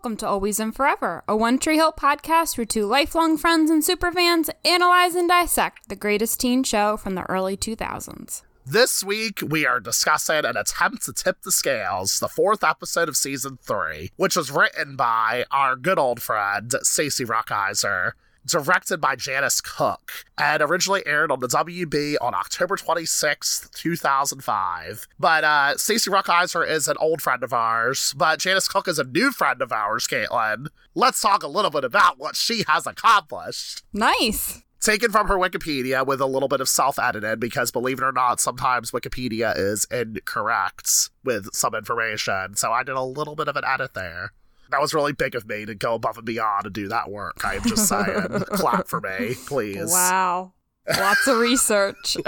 Welcome to Always and Forever, a One Tree Hill podcast where two lifelong friends and superfans analyze and dissect the greatest teen show from the early 2000s. This week, we are discussing an attempt to tip the scales, the fourth episode of season three, which was written by our good old friend, Stacy Rukeyser, directed by Janice Cooke, and originally aired on the WB on October 26th, 2005. But uh, Stacy Rukeyser is an old friend of ours, but Janice Cooke is a new friend of ours, Caitlin. Let's talk a little bit about what she has accomplished. Nice. Taken from her Wikipedia with a little bit of self edited because, believe it or not, sometimes Wikipedia is incorrect with some information. So I did a little bit of an edit there. That was really big of me to go above and beyond and do that work. I'm just saying. Clap for me, please. Wow. Lots of research.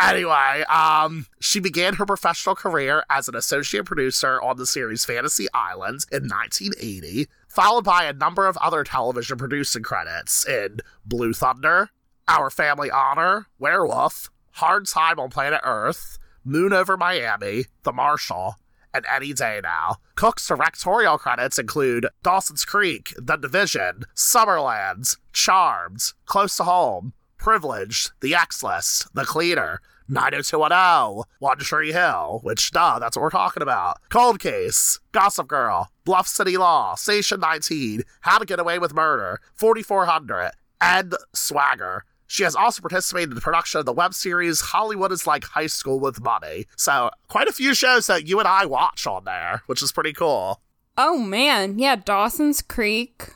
Anyway, um, she began her professional career as an associate producer on the series Fantasy Islands in 1980, followed by a number of other television producing credits in Blue Thunder, Our Family Honor, Werewolf, Hard Time on Planet Earth, Moon Over Miami, The Marshal, and Any Day Now. Cooke's directorial credits include Dawson's Creek, The Division, Summerlands, Charmed, Close to Home, Privileged, The Ex List, The Cleaner, 90210, One Tree Hill, which, duh, that's what we're talking about. Cold Case, Gossip Girl, Bluff City Law, Station 19, How to Get Away with Murder, 4400, and Swagger. She has also participated in the production of the web series Hollywood is Like High School with Money. So, quite a few shows that you and I watch on there, which is pretty cool. oh man, yeah, Dawson's Creek.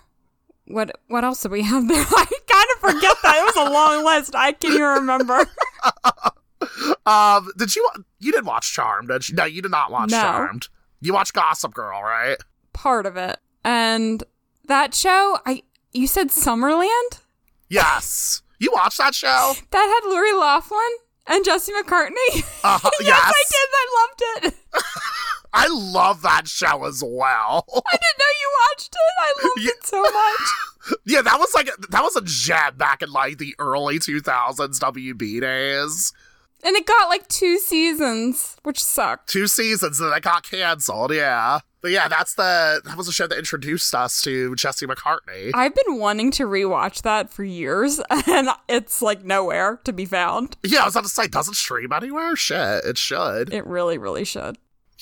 What what else do we have there? I kind of forget that. It was a long list. I can't even remember. Um, did you you didn't watch Charmed? Did you? No, you did not watch No. Charmed. You watched Gossip Girl, right? Part of it. And that show, I you said Summerland? Yes. You watched that show? That had Lori Loughlin and Jesse McCartney. Uh, yes, yes. I did. I loved it. I love that show as well. I didn't know you watched it. I loved Yeah. it so much. yeah, that was like that was a gem back in like the early 2000s WB days. And it got like two seasons, which sucked. Two seasons and it got canceled. Yeah, but yeah, that's the that was a show that introduced us to Jesse McCartney. I've been wanting to rewatch that for years, and it's like nowhere to be found. yeah, I was about to say, doesn't stream anywhere. Shit, it should. It really, really should.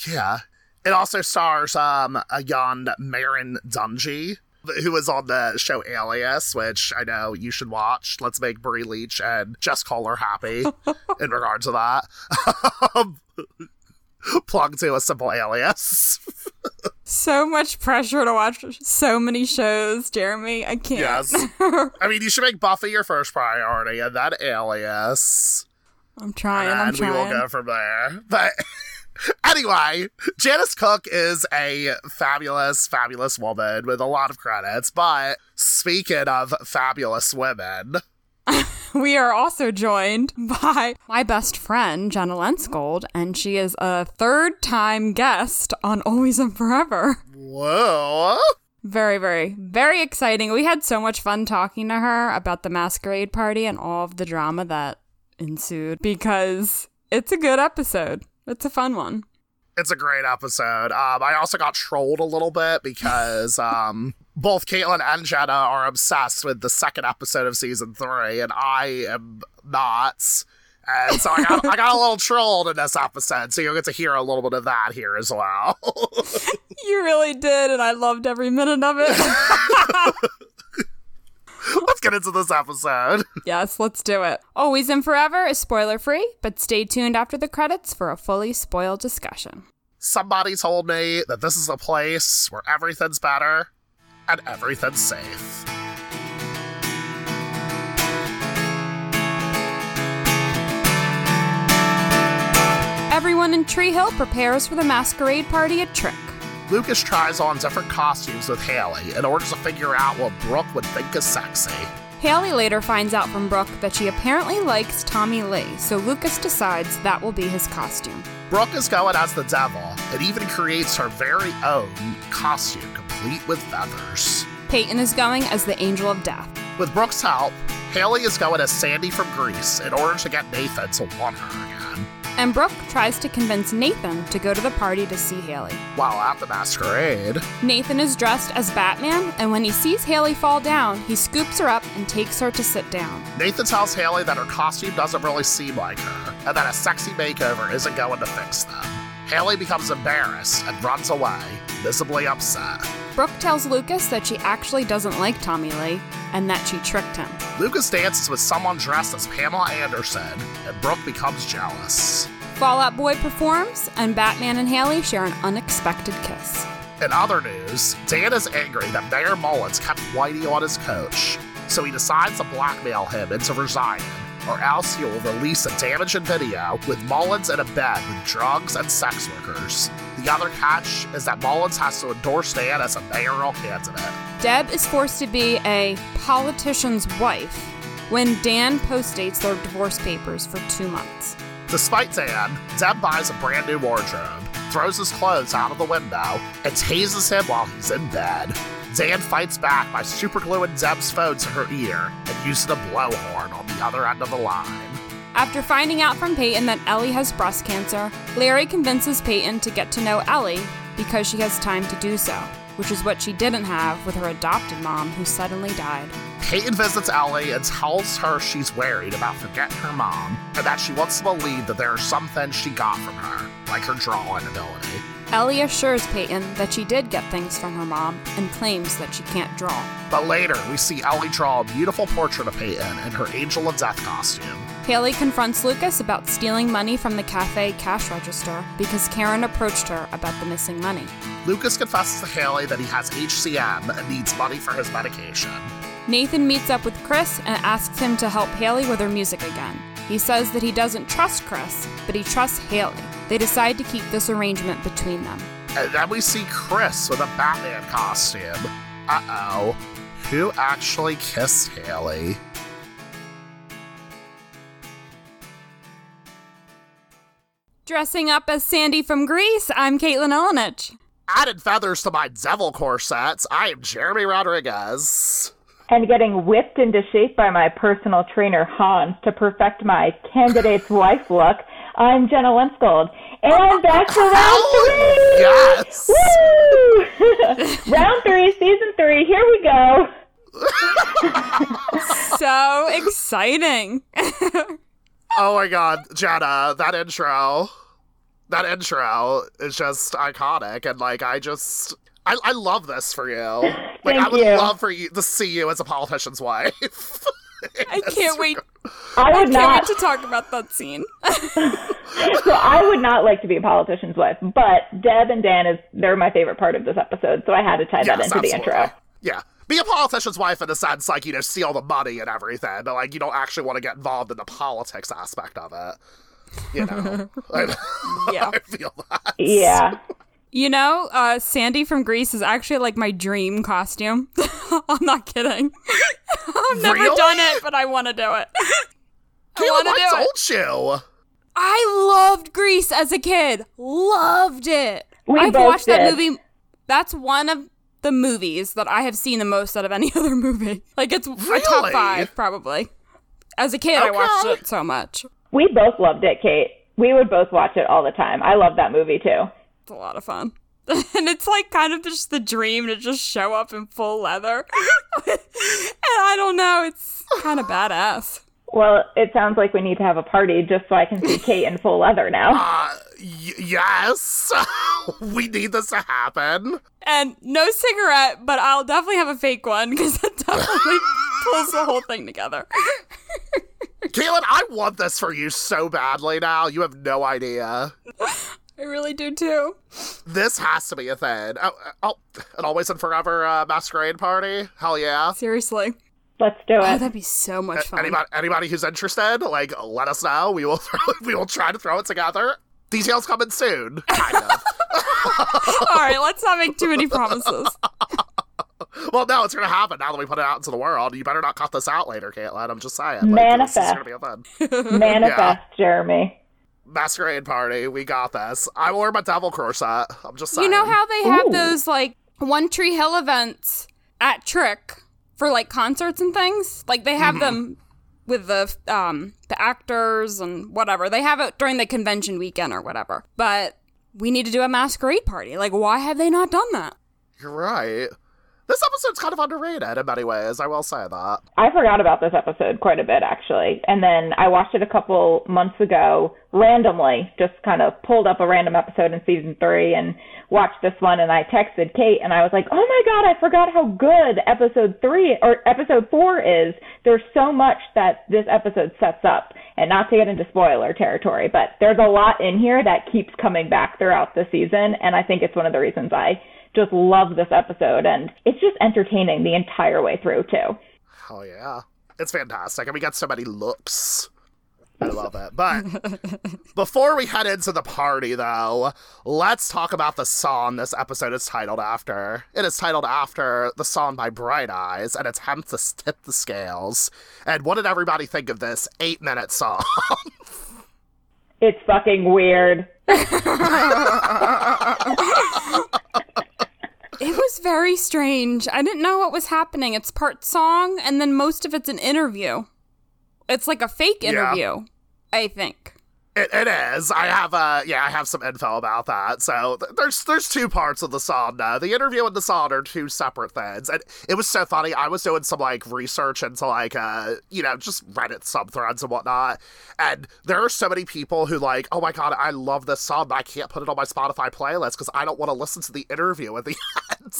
Yeah. It also stars um a young Merrin Dungey, who was on the show Alias, which I know you should watch. Let's make Brie Leach and Jess her happy in regards to that. Plug to a simple alias. So much pressure to watch so many shows, Jeremy. I can't. Yes. I mean, you should make Buffy your first priority and then Alias. I'm trying. I'm and we will go from there. But anyway, Janice Cooke is a fabulous, fabulous woman with a lot of credits. But speaking of fabulous women, We are also joined by my best friend, Jenna Lensgold, and she is a third time guest on Always and Forever. whoa. Very, very, very exciting. We had so much fun talking to her about the masquerade party and all of the drama that ensued because it's a good episode. It's a fun one. It's a great episode. Um, I also got trolled a little bit because um, both Caitlin and Jenna are obsessed with the second episode of season three, and I am not. And so I got, I got a little trolled in this episode, so you'll get to hear a little bit of that here as well. You really did, and I loved every minute of it. Let's get into this episode. yes, let's do it. Always and Forever is spoiler free, but stay tuned after the credits for a fully spoiled discussion. Somebody told me that this is a place where everything's better and everything's safe. Everyone in Tree Hill prepares for the masquerade party at Trick. Lucas tries on different costumes with Haley in order to figure out what Brooke would think is sexy. Haley later finds out from Brooke that she apparently likes Tommy Lee, so Lucas decides that will be his costume. Brooke is going as the devil and even creates her very own costume complete with feathers. Peyton is going as the Angel of Death. With Brooke's help, Haley is going as Sandy from Grease in order to get Nathan to want her again. And Brooke tries to convince Nathan to go to the party to see Haley. While at the masquerade, Nathan is dressed as Batman, and when he sees Haley fall down, he scoops her up and takes her to sit down. Nathan tells Haley that her costume doesn't really seem like her, and that a sexy makeover isn't going to fix them. Haley becomes embarrassed and runs away, visibly upset. Brooke tells Lucas that she actually doesn't like Tommy Lee and that she tricked him. Lucas dances with someone dressed as Pamela Anderson, and Brooke becomes jealous. Fall Out Boy performs, and Batman and Haley share an unexpected kiss. In other news, Dan is angry that Mayor Mullins kept Whitey on his coach, so he decides to blackmail him into resigning, or else he will release a damaging video with Mullins in a bed with drugs and sex workers. The other catch is that Mullins has to endorse Dan as a mayoral candidate. Deb is forced to be a politician's wife when Dan postdates their divorce papers for two months. Despite Dan, Deb buys a brand new wardrobe, throws his clothes out of the window, and tases him while he's in bed. Dan fights back by supergluing Zeb's phone to her ear and using a blowhorn on the other end of the line. After finding out from Peyton that Ellie has breast cancer, Larry convinces Peyton to get to know Ellie because she has time to do so, which is what she didn't have with her adopted mom who suddenly died. Peyton visits Ellie and tells her she's worried about forgetting her mom and that she wants to believe that there are some things she got from her, like her drawing ability. Ellie assures Peyton that she did get things from her mom and claims that she can't draw. But later, we see Ellie draw a beautiful portrait of Peyton in her Angel of Death costume. Haley confronts Lucas about stealing money from the cafe cash register because Karen approached her about the missing money. Lucas confesses to Haley that he has HCM and needs money for his medication. Nathan meets up with Chris and asks him to help Haley with her music again. He says that he doesn't trust Chris, but he trusts Haley. They decide to keep this arrangement between them. And then we see Chris with a Batman costume. Uh oh. Who actually kissed Haley? Dressing up as Sandy from Grease, I'm Caitlin Olenich. Added feathers to my devil corsets, I am Jeremy Rodriguez. And getting whipped into shape by my personal trainer Hans to perfect my candidate's wife look, I'm Jenna Lenskold. And back to round oh, three! Yes! Woo! round three, season three, here we go. So exciting. Oh my god, Jenna, that intro. That intro is just iconic and like I just I, I love this for you. Like I would you. love for you to see you as a politician's wife. I can't wait. I I would can't not. wait to talk about that scene. So I would not like to be a politician's wife, but Deb and Dan is they're my favorite part of this episode, so I had to tie that Yes, into the intro. Yeah. Be a politician's wife in a sense, like, you know, steal the money and everything, but like you don't actually want to get involved in the politics aspect of it. You know. I, Yeah. I feel that. Yeah. You know, uh, Sandy from Grease is actually like my dream costume. I'm not kidding. I've never Really? done it, but I want to do it. I Caleb, want to I do it. told you. I loved Grease as a kid. Loved it. We I've both watched that movie. That's one of the movies that I have seen the most out of any other movie. Like it's a top five probably. As a kid, I watched it so much. We both loved it, Kate. We would both watch it all the time. I love that movie too. It's a lot of fun. and it's like kind of just the dream to just show up in full leather. and I don't know, it's kind of badass. Well, it sounds like we need to have a party just so I can see Kate in full leather now. Uh, y- yes. we need this to happen. And no cigarette, but I'll definitely have a fake one because it definitely pulls the whole thing together. Kaylin, I want this for you so badly now. You have no idea. I really do too. This has to be a thing. Oh, oh an always and forever uh, masquerade party. Hell yeah. Seriously. Let's do Oh, it. that'd be so much fun. Anybody, anybody who's interested, like, let us know. We will, we will try to throw it together. Details coming soon. Kind of. All right, let's not make too many promises. well, no, it's gonna happen now that we put it out into the world. You better not cut this out later, Caitlin. I'm just saying. Like, This is Manifest. gonna be a thing. Manifest, Jeremy. Masquerade party. We got this. I will wear my devil corset. I'm just saying. You know how they have Ooh. those like One Tree Hill events at Trick for like concerts and things? Like they have them with the um the actors and whatever. They have it during the convention weekend or whatever. But we need to do a masquerade party. Like, why have they not done that? You're right. This episode's kind of underrated in many ways, I will say that. I forgot about this episode quite a bit, actually. And then I watched it a couple months ago randomly, just kind of pulled up a random episode in season three and watched this one. And I texted Kate and I was like, oh my God, I forgot how good episode three or episode four is. There's so much that this episode sets up. And not to get into spoiler territory, but there's a lot in here that keeps coming back throughout the season. And I think it's one of the reasons I just love this episode, and it's just entertaining the entire way through too. Oh yeah, it's fantastic, and we got so many looks. I love it. But before we head into the party, though, let's talk about the song this episode is titled after. It is titled after the song by Bright Eyes and attempts to tip the scales. And what did everybody think of this eight minute song? it's fucking weird. It was very strange. I didn't know what was happening. It's part song, and then most of it's an interview. It's like a fake interview, yeah. I think. It, it is. I have uh yeah, I have some info about that. So th- there's there's two parts of the song. The interview and the song are two separate things. And it was so funny. I was doing some like research into like uh you know just Reddit subthreads and whatnot. And there are so many people who like, oh my god, I love this song, but I can't put it on my Spotify playlist because I don't want to listen to the interview at the end.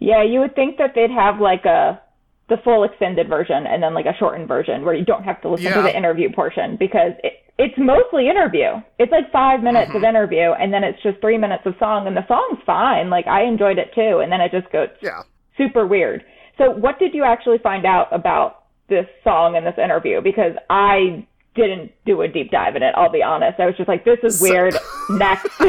Yeah, you would think that they'd have like a the full extended version and then like a shortened version where you don't have to listen yeah. to the interview portion because it, it's mostly interview. It's like five minutes mm-hmm. of interview and then it's just three minutes of song and the song's fine. Like I enjoyed it too. And then it just goes yeah. super weird. So what did you actually find out about this song and this interview? Because I didn't do a deep dive in it, I'll be honest. I was just like, this is weird. Next.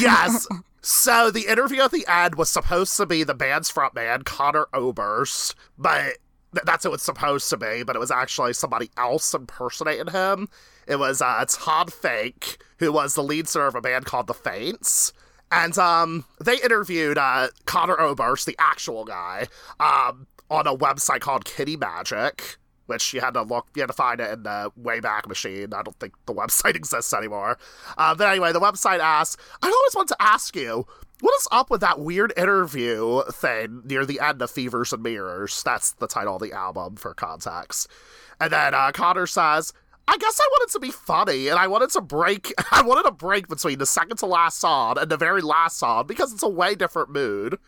yes. So the interview at the end was supposed to be the band's frontman, Conor Oberst, but that's who it's supposed to be, but it was actually somebody else impersonating him. It was uh, Todd Fink, who was the lead singer of a band called The Faints. And um, they interviewed uh, Conor Oberst, the actual guy, um, on a website called Kitty Magic which you had to look, you had to find it in the Wayback Machine. I don't think the website exists anymore. Uh, but anyway, the website asks, I always want to ask you, what is up with that weird interview thing near the end of Fevers and Mirrors? That's the title of the album for context. And then uh, Conor says, I guess I wanted to be funny, and I wanted to break. I wanted a break between the second to last song and the very last song because it's a way different mood.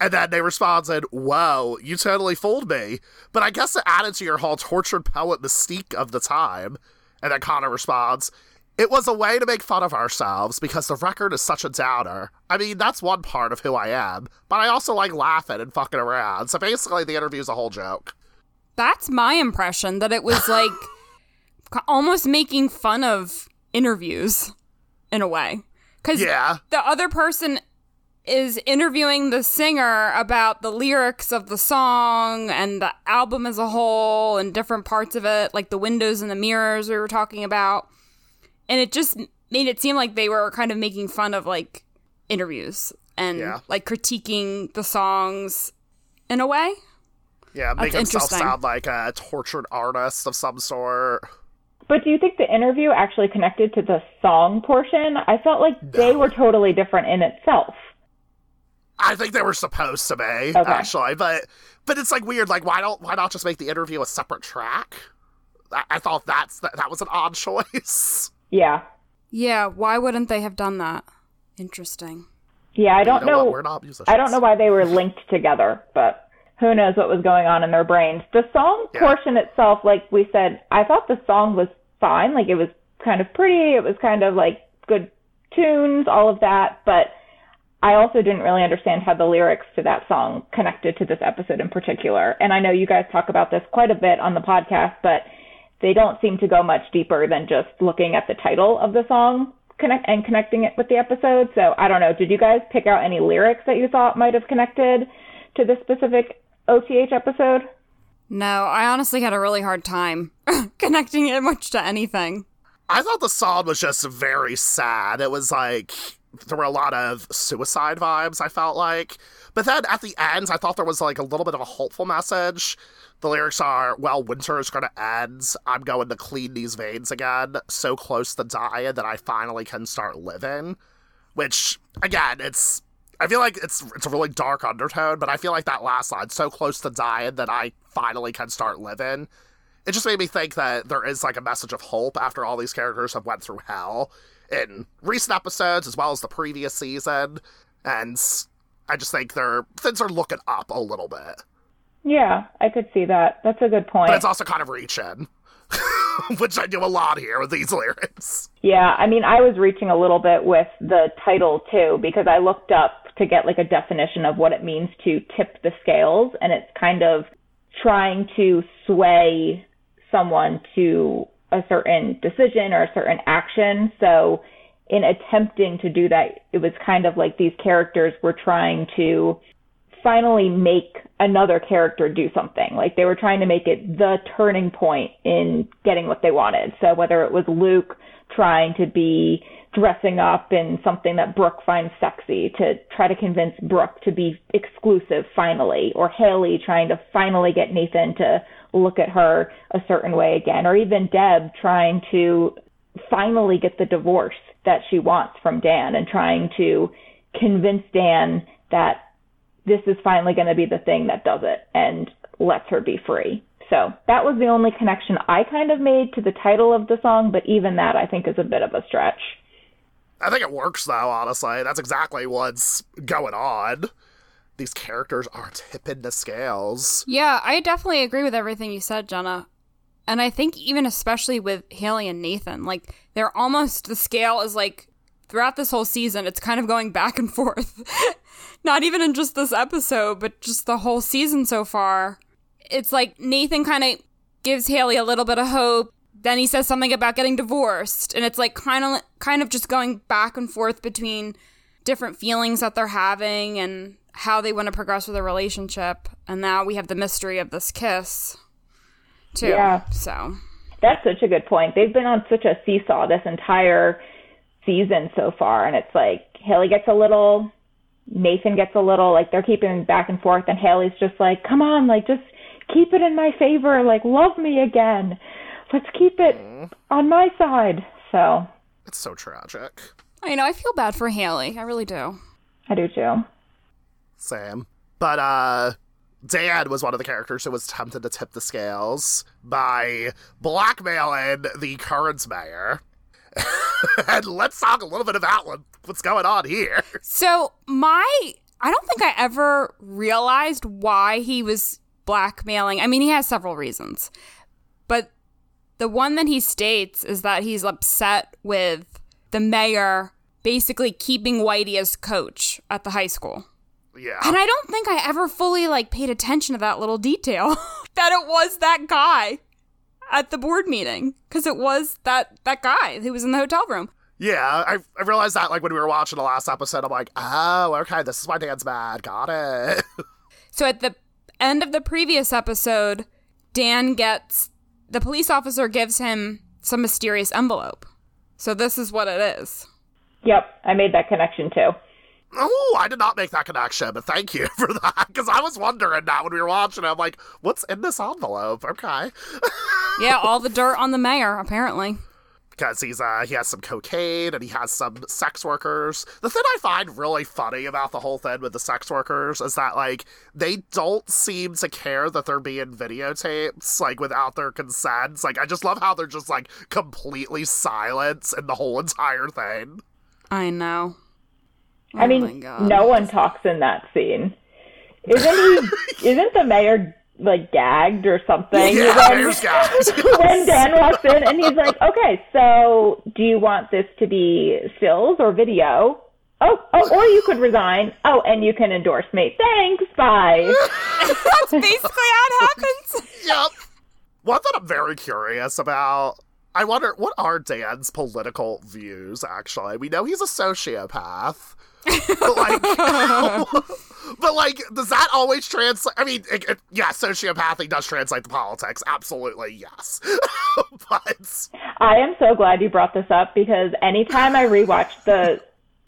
And then they responded, Whoa, you totally fooled me. But I guess it added to your whole tortured poet mystique of the time. And then Conor responds, It was a way to make fun of ourselves because the record is such a downer. I mean, that's one part of who I am, but I also like laughing and fucking around. So basically, the interview is a whole joke. That's my impression, that it was like almost making fun of interviews in a way. Because yeah. the other person is interviewing the singer about the lyrics of the song and the album as a whole and different parts of it, like the windows and the mirrors we were talking about. And it just made it seem like they were kind of making fun of like interviews and yeah. like critiquing the songs in a way. Yeah, make himself sound like a tortured artist of some sort. But do you think the interview actually connected to the song portion? I felt like no. they were totally different in itself. I think they were supposed to be okay. actually, but but it's like weird. Like why don't why not just make the interview a separate track? I, I thought that's that, that was an odd choice. Yeah. Yeah. Why wouldn't they have done that? Interesting. Yeah, I don't you know. know we're not musicians. I don't know why they were linked together, but who knows what was going on in their brains. The song yeah. portion itself, like we said, I thought the song was fine. Like it was kind of pretty. It was kind of like good tunes, all of that, but I also didn't really understand how the lyrics to that song connected to this episode in particular. And I know you guys talk about this quite a bit on the podcast, but they don't seem to go much deeper than just looking at the title of the song connect and connecting it with the episode. So I don't know. Did you guys pick out any lyrics that you thought might have connected to this specific OTH episode? No, I honestly had a really hard time connecting it much to anything. I thought the song was just very sad. It was like there were a lot of suicide vibes, I felt like. But then at the end, I thought there was like a little bit of a hopeful message. The lyrics are, well, winter is going to end. I'm going to clean these veins again. So close to dying that I finally can start living. Which, again, it's. I feel like it's it's a really dark undertone, but I feel like that last line, so close to dying that I finally can start living, it just made me think that there is like a message of hope after all these characters have went through hell in recent episodes as well as the previous season. And I just think they're things are looking up a little bit. Yeah, I could see that. That's a good point. But it's also kind of reaching. Which I do a lot here with these lyrics. Yeah, I mean, I was reaching a little bit with the title too, because I looked up to get like a definition of what it means to tip the scales, and it's kind of trying to sway someone to a certain decision or a certain action. So, in attempting to do that, it was kind of like these characters were trying to finally make another character do something. Like they were trying to make it the turning point in getting what they wanted. So whether it was Luke trying to be dressing up in something that Brooke finds sexy to try to convince Brooke to be exclusive finally, or Haley trying to finally get Nathan to look at her a certain way again, or even Deb trying to finally get the divorce that she wants from Dan and trying to convince Dan that this is finally going to be the thing that does it and lets her be free. So that was the only connection I kind of made to the title of the song, but even that I think is a bit of a stretch. I think it works though, honestly. That's exactly what's going on. These characters are tipping the scales. Yeah, I definitely agree with everything you said, Jenna. And I think even especially with Haley and Nathan, like they're almost the scale is like throughout this whole season, it's kind of going back and forth. Not even in just this episode, but just the whole season so far. It's like Nathan kind of gives Haley a little bit of hope. Then he says something about getting divorced, and it's like kind of kind of just going back and forth between different feelings that they're having and how they want to progress with a relationship. And now we have the mystery of this kiss, too. Yeah. So that's such a good point. They've been on such a seesaw this entire season so far, and it's like Haley gets a little, Nathan gets a little, like they're keeping back and forth, and Haley's just like, come on, like just keep it in my favor, like love me again, let's keep it mm. on my side. So it's so tragic. I know. I feel bad for Haley. I really do. I do too. Same. But uh Dan was one of the characters who was tempted to tip the scales by blackmailing the current mayor. and let's talk a little bit about what, what's going on here. So, my I don't think I ever realized why he was blackmailing. I mean, he has several reasons. The one that he states is that he's upset with the mayor basically keeping Whitey as coach at the high school. Yeah. And I don't think I ever fully like paid attention to that little detail that it was that guy at the board meeting because it was that that guy who was in the hotel room. Yeah, I, I realized that like when we were watching the last episode, I'm like, oh, okay, this is why Dan's mad. Got it. so at the end of the previous episode, Dan gets the police officer gives him some mysterious envelope. So this is what it is. Yep, I made that connection too. Oh, I did not make that connection, but thank you for that. Because I was wondering that when we were watching it. I'm like, what's in this envelope? Okay. yeah, all the dirt on the mayor, apparently. Because he's uh he has some cocaine and he has some sex workers. The thing I find really funny about the whole thing with the sex workers is that like they don't seem to care that they're being videotaped, like without their consents. Like I just love how they're just like completely silent in the whole entire thing. I know. I mean, oh no one talks in that scene. Isn't he? isn't the mayor like gagged or something? Yeah, when, mayor's gagged. when Dan walks in and he's like, "Okay, so do you want this to be stills or video?" Oh, oh, or you could resign. Oh, and you can endorse me. Thanks. Bye. That's basically how it happens. yep. One that I'm very curious about I wonder what are Dan's political views actually. We know he's a sociopath but like, but like, does that always translate? I mean, it, it, yeah, sociopathy does translate to politics. Absolutely, yes. but I am so glad you brought this up because anytime I rewatch the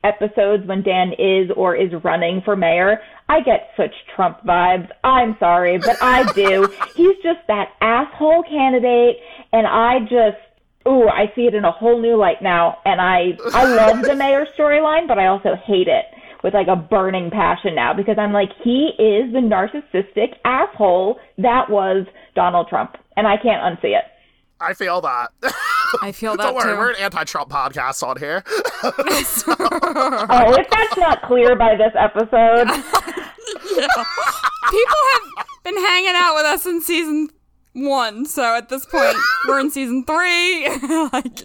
episodes when Dan is or is running for mayor, I get such Trump vibes. I'm sorry, but I do. He's just that asshole candidate, and I just ooh, I see it in a whole new light now, and I I love the mayor storyline, but I also hate it with like a burning passion now because I'm like he is the narcissistic asshole that was Donald Trump, and I can't unsee it. I feel that. I feel that Don't worry, too. we're an anti-Trump podcast on here. oh, if that's not clear by this episode. yeah. People have been hanging out with us in season one, so at this point we're in season three. like,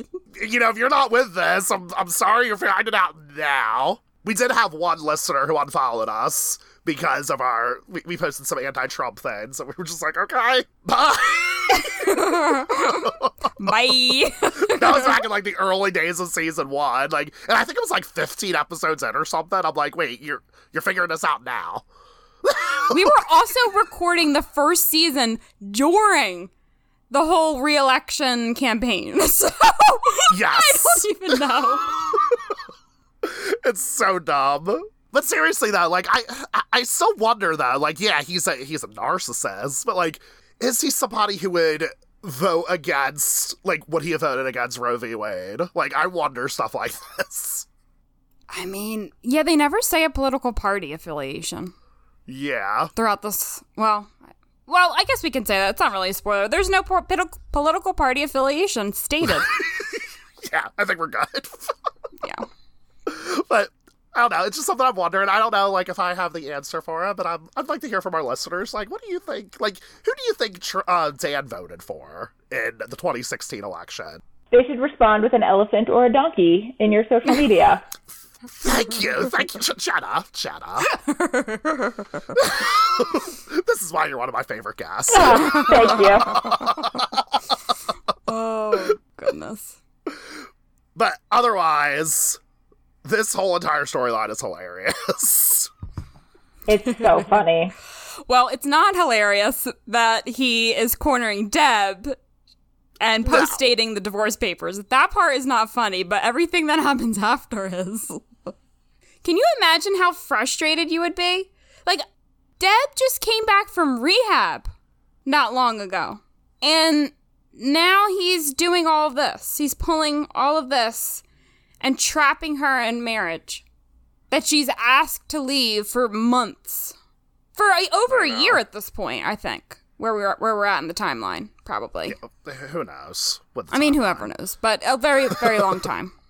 you know, if you're not with this, I'm I'm sorry you're finding out now. We did have one listener who unfollowed us because of our we, we posted some anti-Trump things, and we were just like, okay, bye. Bye. that was back in like the early days of season one, like, and I think it was like 15 episodes in or something. I'm like, wait, you're you're figuring this out now. We were also recording the first season during the whole re-election campaign, so yes, I don't even know. it's so dumb. But seriously though, like I, I, still wonder though, like yeah, he's a he's a narcissist, but like, is he somebody who would vote against like would he have voted against Roe v. Wade? Like I wonder stuff like this. I mean, yeah, they never say a political party affiliation. Yeah. Throughout this, well, well, I guess we can say that. It's not really a spoiler. There's no po- political party affiliation stated. yeah, I think we're good. yeah. But I don't know. It's just something I'm wondering. I don't know, like, if I have the answer for it, but I'm, I'd like to hear from our listeners. Like, what do you think? Like, who do you think uh, Dan voted for in the 2016 election? They should respond with an elephant or a donkey in your social media. Thank you. Thank you. Shut up. Shut up. this is why you're one of my favorite guests. Oh, thank you. oh, goodness. But otherwise, this whole entire storyline is hilarious. It's so funny. Well, it's not hilarious that he is cornering Deb and post dating no. the divorce papers. That part is not funny, but everything that happens after is. Can you imagine how frustrated you would be? Like, Deb just came back from rehab not long ago. And now he's doing all of this. He's pulling all of this and trapping her in marriage that she's asked to leave for months. For a, over a year at this point, I think. Where we're where we're at in the timeline, probably. Yeah, who knows? I mean, whoever knows, but a very very long time.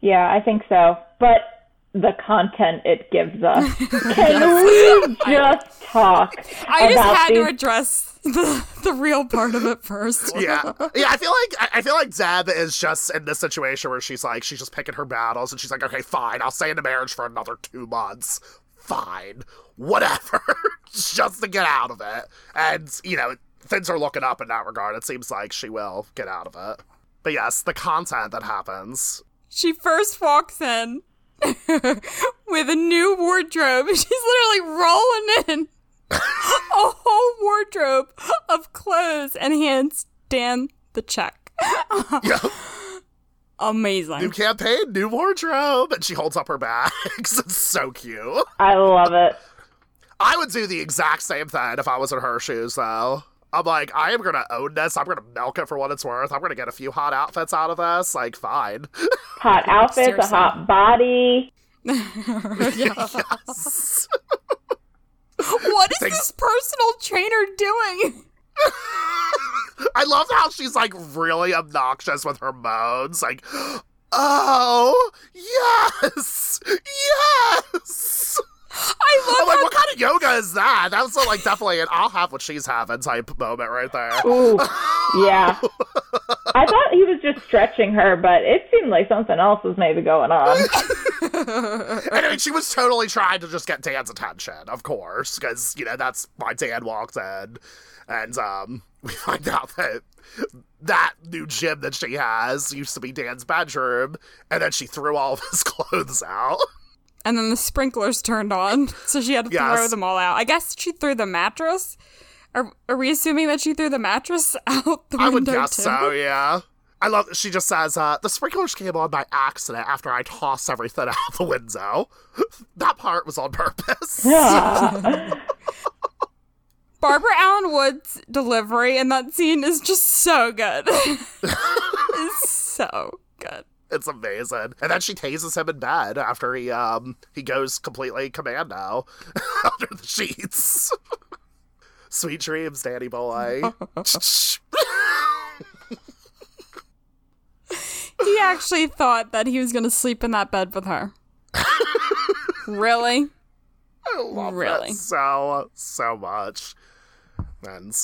Yeah, I think so. But the content it gives us. Can we just talk? I just had these... to address the the real part of it first. yeah, yeah. I feel like I feel like Deb is just in this situation where she's like she's just picking her battles, and she's like, okay, fine, I'll stay in the marriage for another two months. Fine, whatever, just to get out of it. And you know, things are looking up in that regard. It seems like she will get out of it. But yes, the content that happens. She first walks in with a new wardrobe. She's literally rolling in a whole wardrobe of clothes and hands Dan the check. yeah. Amazing. New campaign, new wardrobe. And she holds up her bags. it's so cute. I love it. I would do the exact same thing if I was in her shoes, though. I'm like, I am gonna own this. I'm gonna milk it for what it's worth. I'm gonna get a few hot outfits out of this. Like, fine. Hot outfits, Seriously. a hot body. yes. what is Thanks. this personal trainer doing? I love how she's like really obnoxious with her moans. Like, oh, yes, yes. I love I'm like, what kind of yoga is that? That was like definitely an I'll have what she's having type moment right there. Ooh, yeah. I thought he was just stretching her, but it seemed like something else was maybe going on. and I mean, she was totally trying to just get Dan's attention, of course, because, you know, that's why Dan walked in. And um, we find out that that new gym that she has used to be Dan's bedroom, and then she threw all of his clothes out. And then the sprinklers turned on, so she had to yes. throw them all out. I guess she threw the mattress. Are, are we assuming that she threw the mattress out the window? I would guess too? so, yeah. I love that she just says, uh, the sprinklers came on by accident after I tossed everything out the window. that part was on purpose. Yeah. Barbara Alyn Woods' delivery in that scene is just so good. it's so good. It's amazing. And then she tases him in bed after he um he goes completely commando under the sheets. Sweet dreams, Danny boy. he actually thought that he was going to sleep in that bed with her. really? I love really? that so, so much. And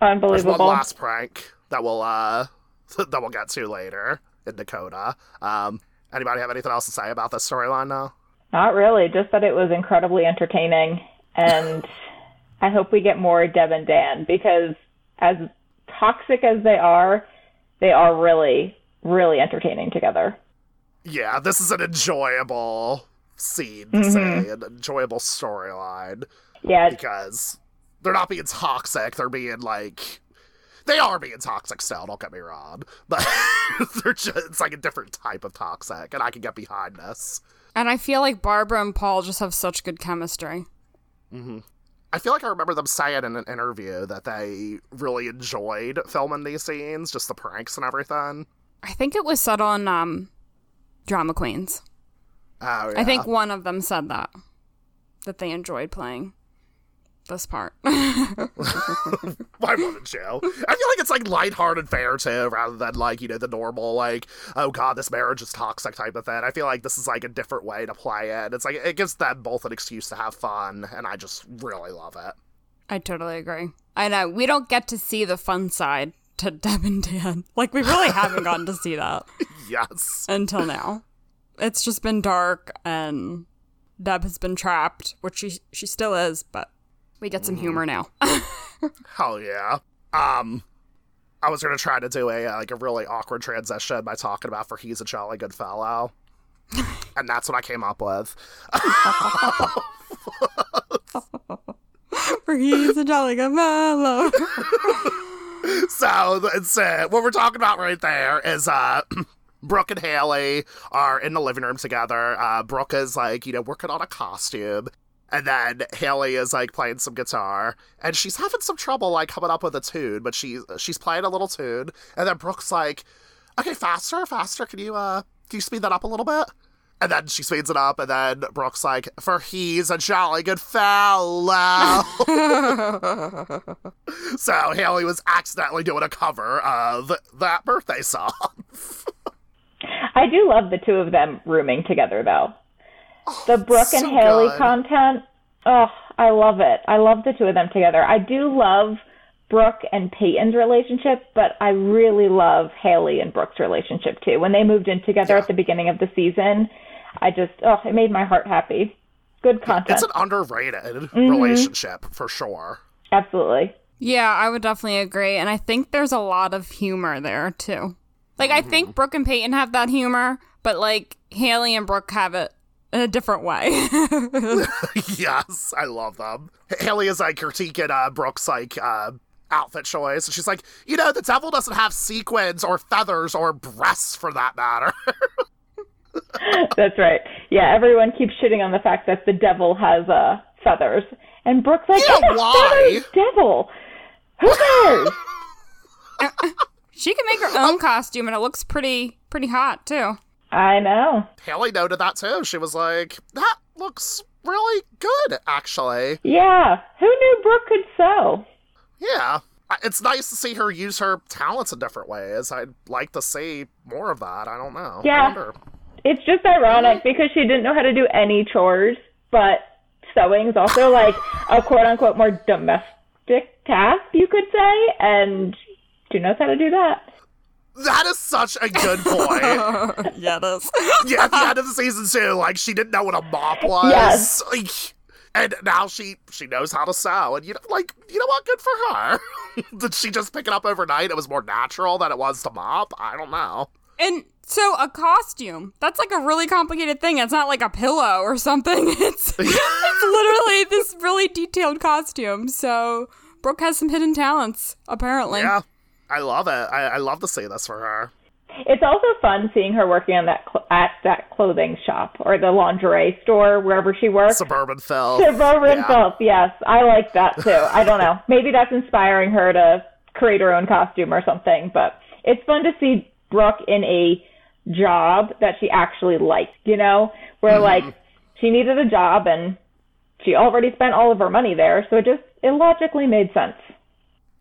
Unbelievable. There's one last prank that we'll, uh, that we'll get to later in Dakota. Um, anybody have anything else to say about this storyline now? Not really. Just that it was incredibly entertaining. And I hope we get more Deb and Dan because as toxic as they are, they are really really entertaining together. Yeah, this is an enjoyable scene to mm-hmm. say, an enjoyable storyline. Yeah. Because they're not being toxic, they're being like they are being toxic still, don't get me wrong. But they're just it's like a different type of toxic, and I can get behind this. And I feel like Barbara and Paul just have such good chemistry. Mm-hmm. I feel like I remember them saying in an interview that they really enjoyed filming these scenes, just the pranks and everything. I think it was said on um, Drama Queens. Oh, yeah. I think one of them said that that they enjoyed playing this part. Why wouldn't you? I feel like it's like lighthearted fair too, rather than like, you know, the normal, like, oh god, this marriage is toxic type of thing. I feel like this is like a different way to play it. It's like it gives them both an excuse to have fun, and I just really love it. I totally agree. I know. We don't get to see the fun side to Deb and Dan. Like we really haven't gotten to see that. Yes. Until now. It's just been dark and Deb has been trapped, which she she still is, but we get some mm. humor now. Hell yeah. Um I was gonna try to do a uh, like a really awkward transition by talking about for he's a jolly good fellow. and that's what I came up with. for he's a jolly good fellow. so it's uh, what we're talking about right there is uh Brooke and Haley are in the living room together. Uh, Brooke is like, you know, working on a costume. And then Haley is like playing some guitar, and she's having some trouble like coming up with a tune, but she's she's playing a little tune. And then Brooke's like, "Okay, faster, faster. Can you uh, can you speed that up a little bit?" And then she speeds it up, and then Brooke's like, For he's a jolly good fellow. so Haley was accidentally doing a cover of that birthday song. I do love the two of them rooming together, though. Oh, the Brooke so and Haley good. content, oh, I love it. I love the two of them together. I do love Brooke and Peyton's relationship, but I really love Haley and Brooke's relationship too. When they moved in together yeah. at the beginning of the season, I just oh, it made my heart happy. Good content. It's an underrated mm-hmm. relationship for sure. Absolutely. Yeah, I would definitely agree, and I think there's a lot of humor there too. Like mm-hmm. I think mm-hmm. Brooke and Peyton have that humor, but like Haley and Brooke have it in a different way. yes, I love them. Haley is like critiquing uh, Brooke's like uh, outfit choice, and she's like, you know, the devil doesn't have sequins or feathers or breasts for that matter. That's right. Yeah, everyone keeps shitting on the fact that the devil has uh, feathers, and Brooke's like, yeah, why? devil. Who cares? she can make her own costume, and it looks pretty pretty hot too. I know. Haley noted that too. She was like, "That looks really good, actually." Yeah, who knew Brooke could sew? Yeah, it's nice to see her use her talents in different ways. I'd like to see more of that. I don't know. Yeah. It's just ironic mm-hmm. because she didn't know how to do any chores, but sewing is also like a quote unquote more domestic task, you could say, and she knows how to do that. That is such a good point. yeah, it is. yeah, at the end of the season two, like she didn't know what a mop was. Yes. Like, and now she she knows how to sew, and you know, like you know what? Good for her. Did she just pick it up overnight? It was more natural than it was to mop. I don't know. And so a costume, that's like a really complicated thing. It's not like a pillow or something. It's it's literally this really detailed costume. So Brooke has some hidden talents, apparently. Yeah. I love it. I, I love to see this for her. It's also fun seeing her working on that cl- at that clothing shop or the lingerie store wherever she works. Suburban filth. Suburban yeah. filth. Yes, I like that too. I don't know. Maybe that's inspiring her to create her own costume or something. But it's fun to see Brooke in a job that she actually liked. You know, where mm-hmm. like she needed a job and she already spent all of her money there, so it just it logically made sense.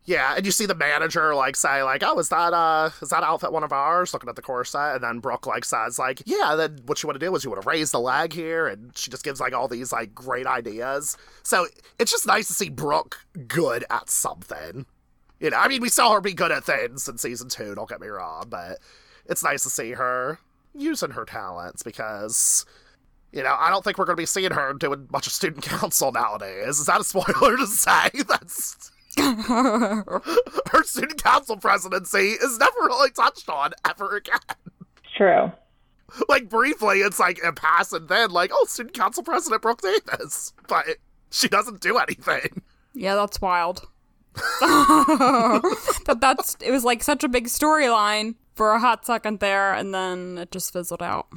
Yeah, and you see the manager like say like, "Oh, is that uh, is that outfit one of ours?" Looking at the corset, and then Brooke like says like, "Yeah." Then what you want to do is you want to raise the leg here, and she just gives like all these like great ideas. So it's just nice to see Brooke good at something. You know, I mean, we saw her be good at things in season two. Don't get me wrong, but it's nice to see her using her talents because you know, I don't think we're going to be seeing her doing much of student council nowadays. Is that a spoiler to say? That's her student council presidency is never really touched on ever again. True. Like briefly, it's like a pass and then like, oh, student council president Brooke Davis, but she doesn't do anything. Yeah, that's wild. but that's it was like such a big storyline for a hot second there, and then it just fizzled out.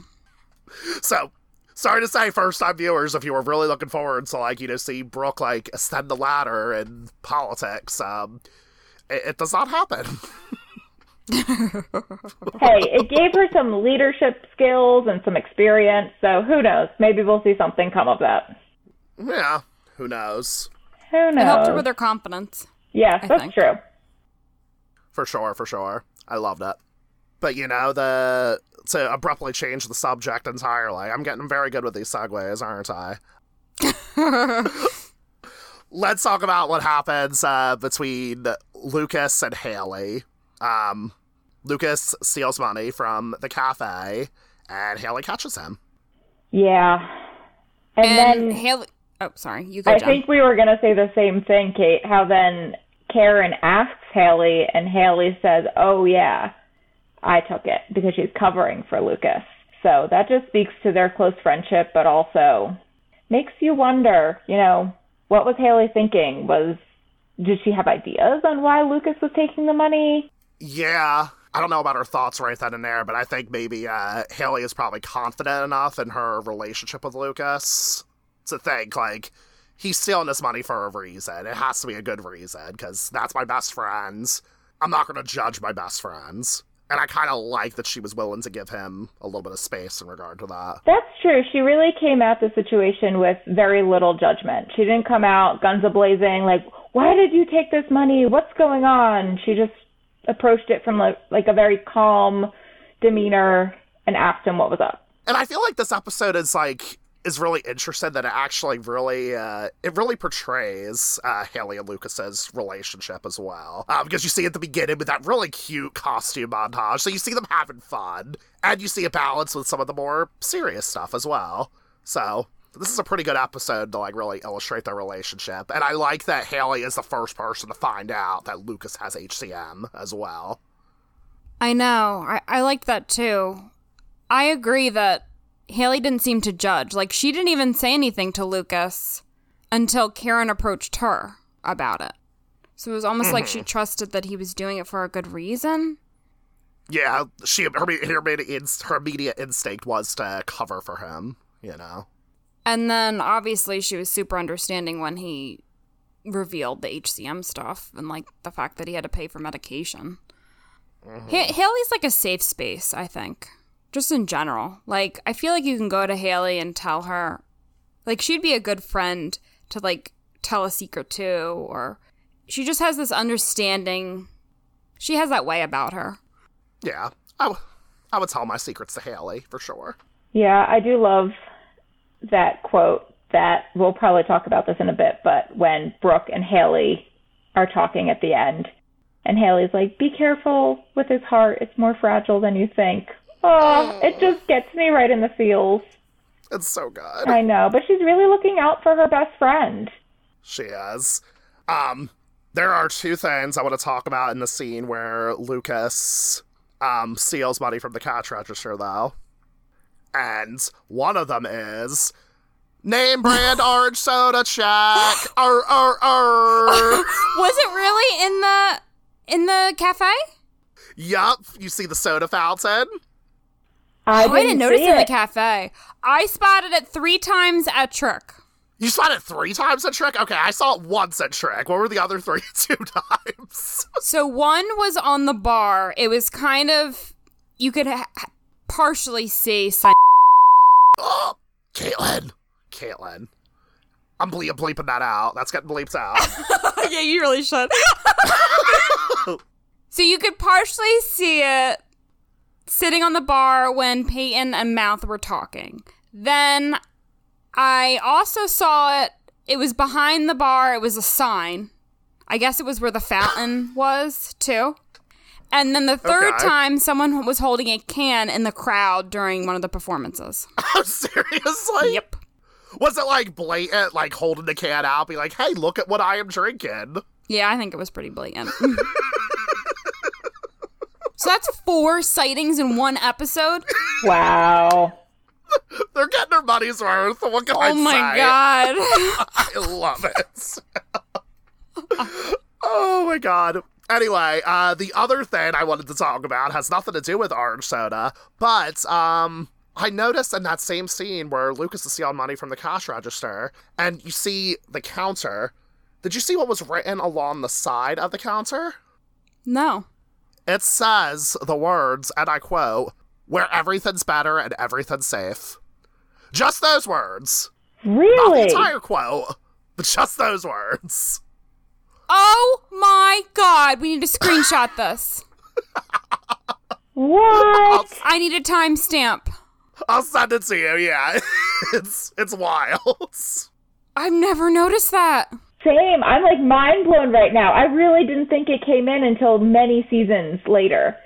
So sorry to say, first time viewers, if you were really looking forward to like you know see Brooke like ascend the ladder in politics, um, it, it does not happen. hey, it gave her some leadership skills and some experience, so who knows? Maybe we'll see something come of that. Yeah, who knows? Who knows? It helped her with her confidence. Yes, that's think. true. For sure, for sure. I love that. But you know, the to abruptly change the subject entirely. I'm getting very good with these segues, aren't I? Let's talk about what happens uh, between Lucas and Haley. Um, Lucas steals money from the cafe, and Haley catches him. Yeah, and, and then Haley. Oh, sorry. You go. I think we were gonna say the same thing, Kate. How then Karen asks Haley, and Haley says, "Oh yeah." I took it because she's covering for Lucas. So that just speaks to their close friendship, but also makes you wonder, you know, what was Haley thinking? Was did she have ideas on why Lucas was taking the money? Yeah. I don't know about her thoughts right then and there, but I think maybe uh, Haley is probably confident enough in her relationship with Lucas to think, like, he's stealing this money for a reason. It has to be a good reason, because that's my best friends. I'm not going to judge my best friends. And I kind of like that she was willing to give him a little bit of space in regard to that. That's true. She really came at the situation with very little judgment. She didn't come out guns a blazing, like, why did you take this money? What's going on? She just approached it from like, like a very calm demeanor and asked him what was up. And I feel like this episode is like is really interested that it actually really uh, it really portrays uh, Haley and Lucas's relationship as well. Because you see at the beginning with that really cute costume montage, so you see them having fun, and you see a balance with some of the more serious stuff as well. So this is a pretty good episode to like really illustrate their relationship, and I like that Haley is the first person to find out that Lucas has HCM as well. I know. I, I like that too. I agree that Haley didn't seem to judge. Like, she didn't even say anything to Lucas until Karen approached her about it. So it was almost mm-hmm. like she mm-hmm. trusted that he was doing it for a good reason. Yeah, she her, her, her immediate instinct was to cover for him, you know. And then obviously she was super understanding when he revealed the HCM stuff and like the fact that he had to pay for medication. Mm-hmm. Haley's like a safe space, I think just in general. Like, I feel like you can go to Haley and tell her, like, she'd be a good friend to, like, tell a secret to, or she just has this understanding. She has that way about her. Yeah. I, w- I would tell my secrets to Haley, for sure. Yeah, I do love that quote that we'll probably talk about this in a bit, but when Brooke and Haley are talking at the end, and Haley's like, be careful with his heart. It's more fragile than you think. Oh, it just gets me right in the feels. It's so good. I know, but she's really looking out for her best friend. She is. Um, there are two things I want to talk about in the scene where Lucas um steals money from the cash register, though. And one of them is name brand orange soda check. Arr, arr, arr. Was it really in the in the cafe? Yup. You see the soda fountain? I didn't, oh, I didn't notice see it in the cafe. I spotted it three times at Trick. You saw it three times at Trick? Okay, I saw it once at Trick. What were the other three two times? So one was on the bar. It was kind of you could ha- partially see. Sun- oh, Caitlin. Caitlin. I'm ble- bleeping that out. That's getting bleeped out. yeah, you really should. so you could partially see it sitting on the bar when Peyton and Mouth were talking. Then I also saw it. It was behind the bar. It was a sign. I guess it was where the fountain was too. And then the third Okay. time, someone was holding a can in the crowd during one of the performances. Oh, Seriously? Yep. Was it like blatant, like holding the can out, be like, hey, look at what I am drinking? Yeah, I think it was pretty blatant. so that's four sightings in one episode. Wow. They're getting their money's worth. What can I say? Oh my god. I love it. oh my god. Anyway, uh, the other thing I wanted to talk about has nothing to do with orange soda, but um, I noticed in that same scene where Lucas is stealing money from the cash register, and you see the counter. Did you see what was written along the side of the counter? No. It says the words, and I quote, "Where everything's better and everything's safe." Just those words. Really? Not the Really? entire quote, but just those words. Oh my god, we need to screenshot this. What? I need a timestamp. I'll send it to you. Yeah, it's it's wild. I've never noticed that. Same. I'm like mind blown right now. I really didn't think it came in until many seasons later.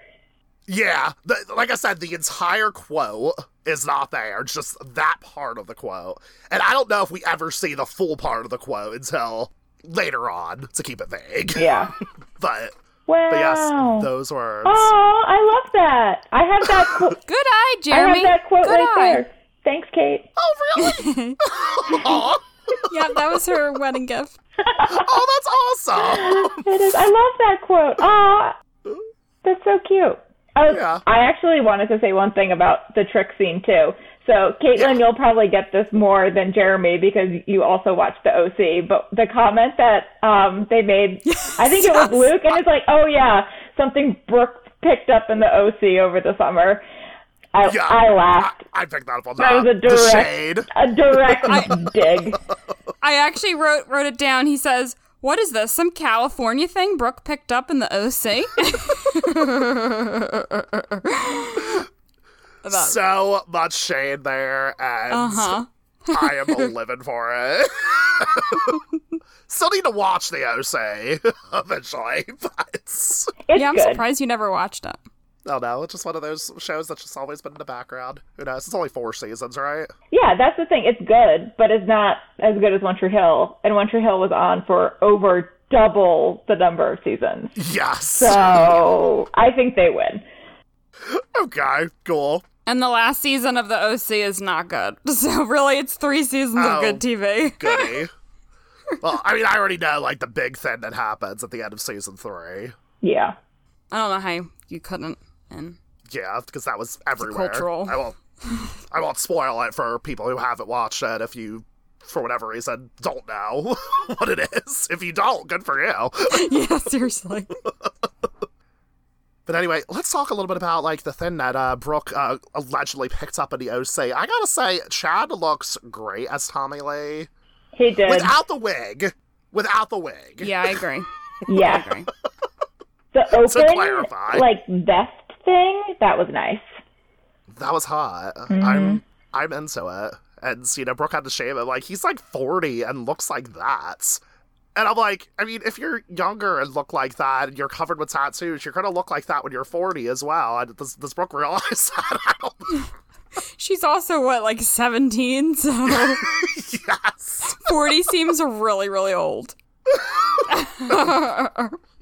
Yeah, the, like I said, the entire quote is not there. It's just that part of the quote, and I don't know if we ever see the full part of the quote until later on to keep it vague. Yeah. But Wow. but yes, those words. Oh, I love that. I have that. Qu- Good eye, Jeremy. I have that quote Good right eye. there. Thanks, Kate. Oh really? Aw. Yeah, that was her wedding gift. oh, that's awesome. It is. I love that quote. Oh, that's so cute. I, was, Yeah. I actually wanted to say one thing about the trick scene too. So, Caitlin, you'll probably get this more than Jeremy because you also watched the OC. But the comment that um, they made, I think it was Luke, and it's like, oh yeah, something Brooke picked up in the OC over the summer. I, Yeah, I laughed. I, I picked that up on That was a the direct, shade. a direct dig. I actually wrote wrote it down. He says, "What is this? Some California thing Brooke picked up in the OC?" About- So much shade there, and uh-huh. I am living for it. Still need to watch the OC eventually, but It's Yeah, I'm good. surprised you never watched it. Oh no, it's just one of those shows that's just always been in the background. Who knows? It's only four seasons, right? Yeah, that's the thing. It's good, but it's not as good as One Tree Hill. And One Tree Hill was on for over double the number of seasons. Yes. So I think they win. okay, cool. And the last season of the OC is not good. So really, it's three seasons Oh. of good oh, TV. Goody. well, I mean, I already know like the big thing that happens at the end of season three. Yeah. I don't know how you couldn't. And Yeah, because that was everywhere. cultural. I won't. I won't spoil it for people who haven't watched it. If you, for whatever reason, don't know what it is. If you don't, good for you. yeah, seriously. But anyway, let's talk a little bit about like the thing that uh, Brooke uh, allegedly picked up in the OC. I gotta say, Chad looks great as Tommy Lee He did. without the wig. Without the wig. Yeah, I agree. I yeah. agree. The open, clarify. like, vest thing, that was nice. That was hot. Mm-hmm. I'm I'm into it. And you know, Brooke had to shave it. Like he's like 40 and looks like that. And I'm like, I mean, if you're younger and look like that, and you're covered with tattoos, you're gonna look like that when you're 40 as well. And does, does Brooke realize that? I don't. She's also what, like 17, so yes. 40 seems really, really old.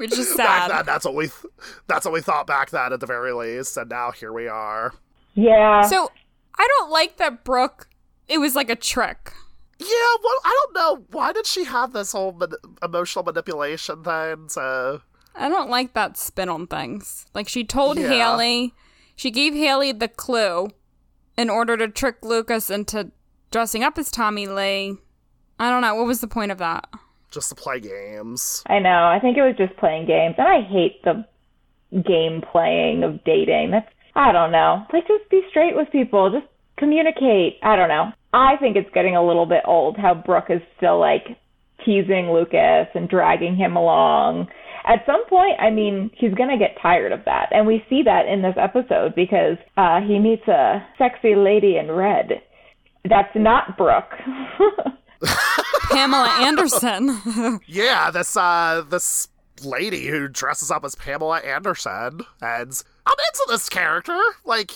Which is Back sad. then, that's what we th- that's what we thought back then at the very least, and now here we are. Yeah. So I don't like that Brooke. It was like a trick. Yeah, well, I don't know why did she have this whole man- emotional manipulation thing. So I I don't like that spin on things. Like she told yeah. Haley, she gave Haley the clue in order to trick Lucas into dressing up as Tommy Lee. I don't know. What was the point of that? Just to play games. I know. I think it was just playing games. And I hate the game playing of dating. That's, I don't know. Like, just be straight with people. Just communicate. I don't know. I think it's getting a little bit old how Brooke is still like teasing Lucas and dragging him along. At some point, I mean, he's going to get tired of that. And we see that in this episode because uh, he meets a sexy lady in red. That's not Brooke. Pamela Anderson. yeah, this uh this lady who dresses up as Pamela Anderson and I'm into this character. Like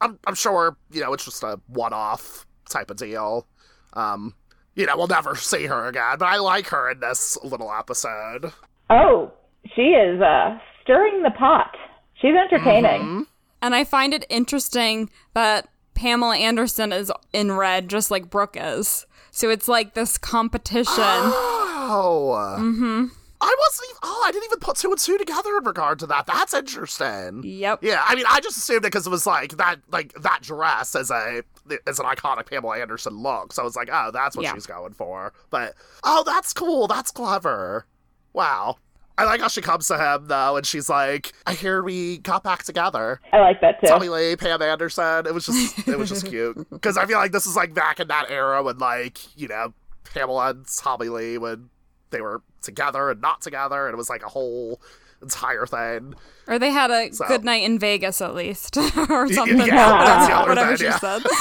I'm I'm sure, you know, it's just a one off type of deal. Um you know, we'll never see her again, but I like her in this little episode. Oh, she is uh, stirring the pot. She's entertaining. Mm-hmm. And I find it interesting that Pamela Anderson is in red, just like Brooke is. So it's like this competition. Oh. Mm-hmm. I wasn't even. Oh, I didn't even put two and two together in regard to that. That's interesting. Yep. Yeah, I mean, I just assumed it because it was like that, like that dress as a as an iconic Pamela Anderson look. So I was like, oh, that's what yeah. she's going for. But oh, that's cool. That's clever. Wow. I like how she comes to him though, and she's like, "I hear we got back together." I like that too. Tommy Lee, Pam Anderson. It was just, it was just cute because I feel like this is like back in that era when like you know Pamela and Tommy Lee when they were together and not together, and it was like a whole entire thing. Or they had a so. good night in Vegas at least, or something. Yeah, whatever thing, she yeah. said.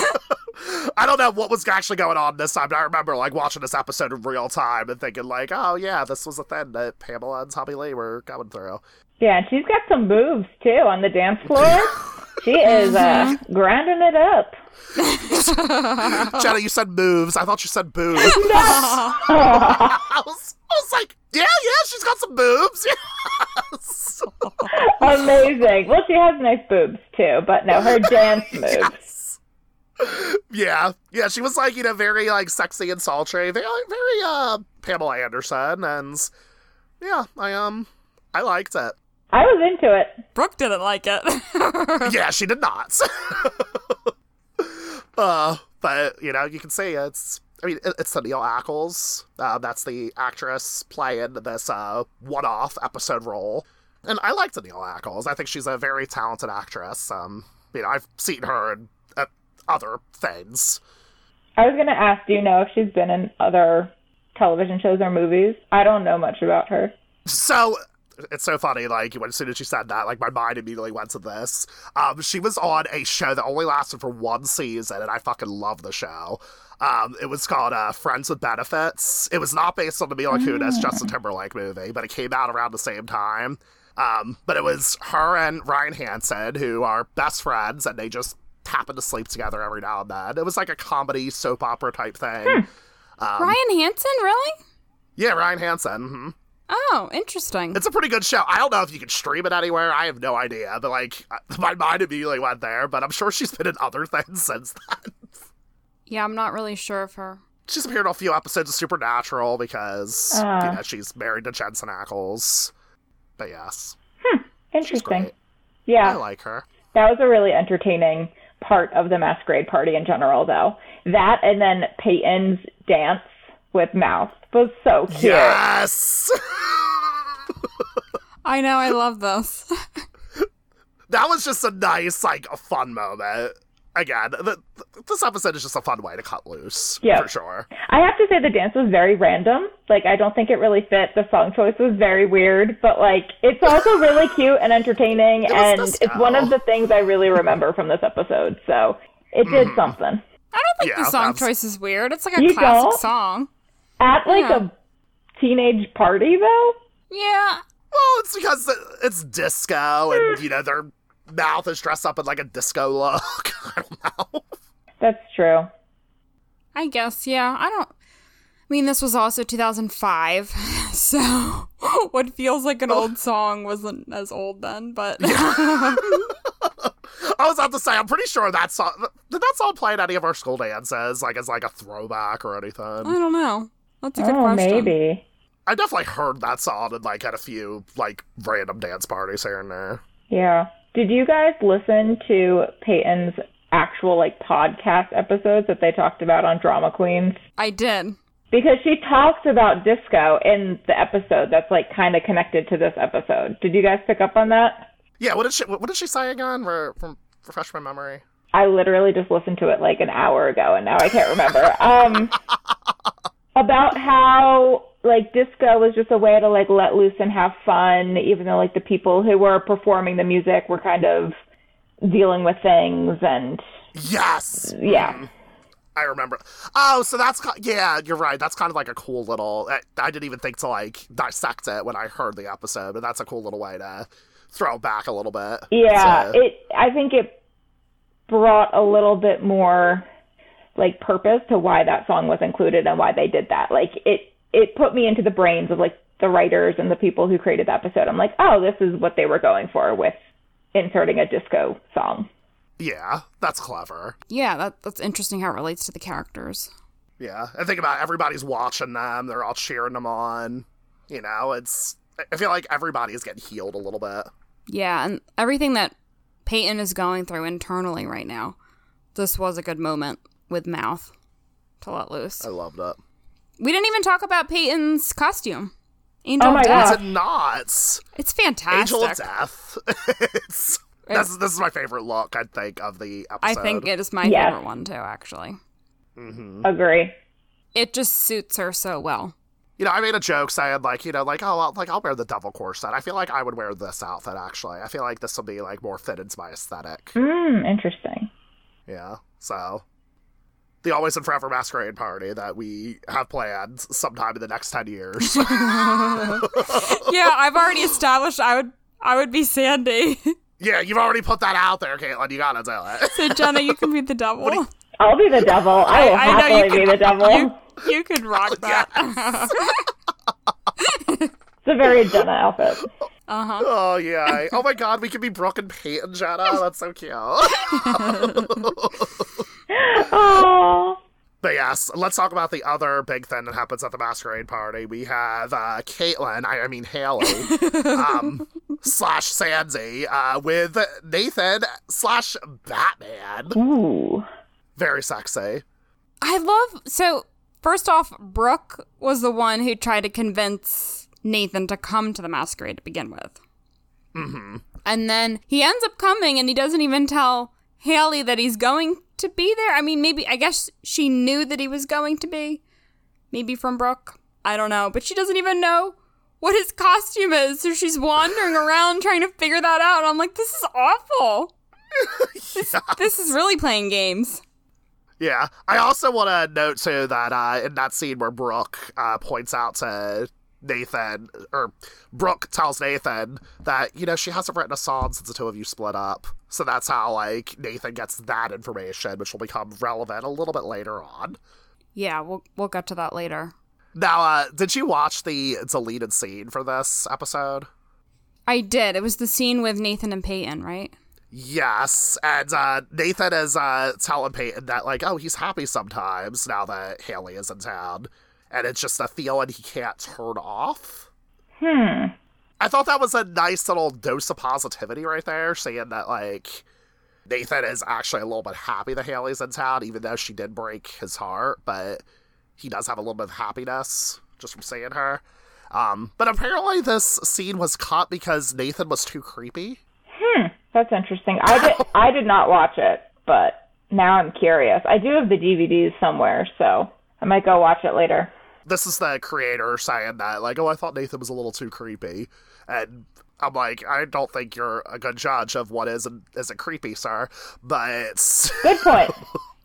I don't know what was actually going on this time. I remember like watching this episode in real time and thinking like, oh yeah, this was a thing that Pamela and Tommy Lee were going through. Yeah, she's got some moves too on the dance floor. She is uh, grinding it up. Jenna, you said moves. I thought you said boobs. No. I, was, I was like, yeah, yeah, she's got some boobs. Yes. Amazing. Well, she has nice boobs too, but no, her dance moves. Yes. Yeah, yeah, she was like you know very like sexy and sultry, very very uh Pamela Anderson, and yeah, I um I liked it. I was into it. Brooke didn't like it. yeah, she did not. uh, but you know, you can see it's. I mean, it's Danneel Ackles. Uh, that's the actress playing this uh, one-off episode role, and I like Neil Ackles. I think she's a very talented actress. Um, you know, I've seen her in uh, other things. I was gonna ask, do you know if she's been in other television shows or movies? I don't know much about her. So it's so funny. Like when as soon as she said that, like my mind immediately went to this. Um, she was on a show that only lasted for one season, and I fucking love the show. Um, it was called uh, Friends with Benefits. It was not based on the Mila Kunis mm. Justin Timberlake movie, but it came out around the same time. Um, but it was her and Ryan Hansen who are best friends, and they just happen to sleep together every now and then. It was like a comedy soap opera type thing. Hmm. Um, Ryan Hansen, really? Yeah, Ryan Hansen. Mm-hmm. Oh, interesting. It's a pretty good show. I don't know if you can stream it anywhere. I have no idea. But like, my mind immediately went there. But I'm sure she's been in other things since then. Yeah, I'm not really sure of her. She's appeared on a few episodes of Supernatural because uh, you know she's married to Jensen Ackles. But yes, hmm, interesting. Yeah, I like her. That was a really entertaining part of the masquerade party in general, though. That and then Peyton's dance with Mouth was so cute. Yes. I know. I love this. that was just a nice, like, a fun moment. Again, the, this episode is just a fun way to cut loose. Yeah, for sure. I have to say the dance was very random. Like, I don't think it really fit. The song choice was very weird, but like, it's also really cute and entertaining, it and it's one of the things I really remember from this episode. So it did mm. something. I don't think yeah, the song choice is weird. It's like a you classic don't? song. At like yeah. a teenage party, though? Yeah. Well, it's because it's disco and, mm. you know, their mouth is dressed up in like a disco look. I don't know. That's true. I guess, yeah. I don't. I mean, this was also 2005, so what feels like an old song wasn't as old then, but. Yeah. I was about to say, I'm pretty sure that song did that song play at any of our school dances, like as like a throwback or anything. I don't know. That's a good oh, question. maybe. I definitely heard that song and like had a few like random dance parties here and there. Yeah. Did you guys listen to Peyton's actual like podcast episodes that they talked about on Drama Queens? I did. Because she talks about disco in the episode that's like kind of connected to this episode. Did you guys pick up on that? Yeah, what did she what did she say again? For, from refresh my memory. I literally just listened to it like an hour ago and now I can't remember. um about how like disco was just a way to like let loose and have fun even though like the people who were performing the music were kind of dealing with things and yes yeah mm. I remember. Oh, so that's yeah, you're right. That's kind of like a cool little. I, I, didn't even think to like dissect it when I heard the episode, but that's a cool little way to throw back a little bit. Yeah, so. it. I think it brought a little bit more like purpose to why that song was included and why they did that. Like it, it put me into the brains of like the writers and the people who created the episode. I'm like, oh, this is what they were going for with inserting a disco song. Yeah, that's clever. Yeah, that, that's interesting how it relates to the characters. Yeah, and think about it, everybody's watching them, they're all cheering them on. You know, it's I feel like everybody's getting healed a little bit. Yeah, and everything that Peyton is going through internally right now, this was a good moment with Mouth to let loose. I loved it. We didn't even talk about Peyton's costume. Angel oh my Death. God. It's nuts. It's fantastic. Angel of Death. it's this, this is my favorite look, I think, of the episode. I think it is my yes. favorite one, too, actually. Mm-hmm. Agree. It just suits her so well. You know, I made a joke saying, like, you know, like, oh, I'll, like, I'll wear the devil corset. I feel like I would wear this outfit, actually. I feel like this will be, like, more fitted to my aesthetic. Hmm, interesting. Yeah, so the Always and Forever Masquerade Party that we have planned sometime in the next 10 years. yeah, I've already established I would I would be Sandy. Yeah, you've already put that out there, Caitlin. You gotta do it. So, Jenna, you can be the devil. You... I'll be the devil. I, will I can be the devil. You, you could rock that. it's a very Jenna outfit. Uh huh. Oh yeah. Oh my God, we could be Brooke and Peyton, Jenna. That's so cute. oh. But yes, let's talk about the other big thing that happens at the masquerade party. We have uh, Caitlin, I, I mean Haley, um, slash Sandy, uh, with Nathan slash Batman. Ooh. Very sexy. I love. So, first off, Brooke was the one who tried to convince Nathan to come to the masquerade to begin with. Mm-hmm. And then he ends up coming and he doesn't even tell Haley that he's going to be there. I mean, maybe, I guess she knew that he was going to be. Maybe from Brooke. I don't know. But she doesn't even know what his costume is. So she's wandering around trying to figure that out. I'm like, this is awful. yes. this, this is really playing games. Yeah. I also want to note, too, that uh, in that scene where Brooke uh, points out to Nathan, or Brooke tells Nathan that, you know, she hasn't written a song since the two of you split up. So that's how, like, Nathan gets that information, which will become relevant a little bit later on. Yeah, we'll, we'll get to that later. Now, uh, did you watch the deleted scene for this episode? I did. It was the scene with Nathan and Peyton, right? Yes, and uh, Nathan is uh, telling Peyton that, like, oh, he's happy sometimes now that Haley is in town and it's just a feeling he can't turn off. Hmm. I thought that was a nice little dose of positivity right there, saying that like Nathan is actually a little bit happy that Haley's in town, even though she did break his heart, but he does have a little bit of happiness just from seeing her. Um, but apparently this scene was cut because Nathan was too creepy. Hmm, that's interesting. I did I did not watch it, but now I'm curious. I do have the DVDs somewhere, so I might go watch it later this is the creator saying that, like, oh, I thought Nathan was a little too creepy. And I'm like, I don't think you're a good judge of what is and isn't creepy, sir. But. Good point.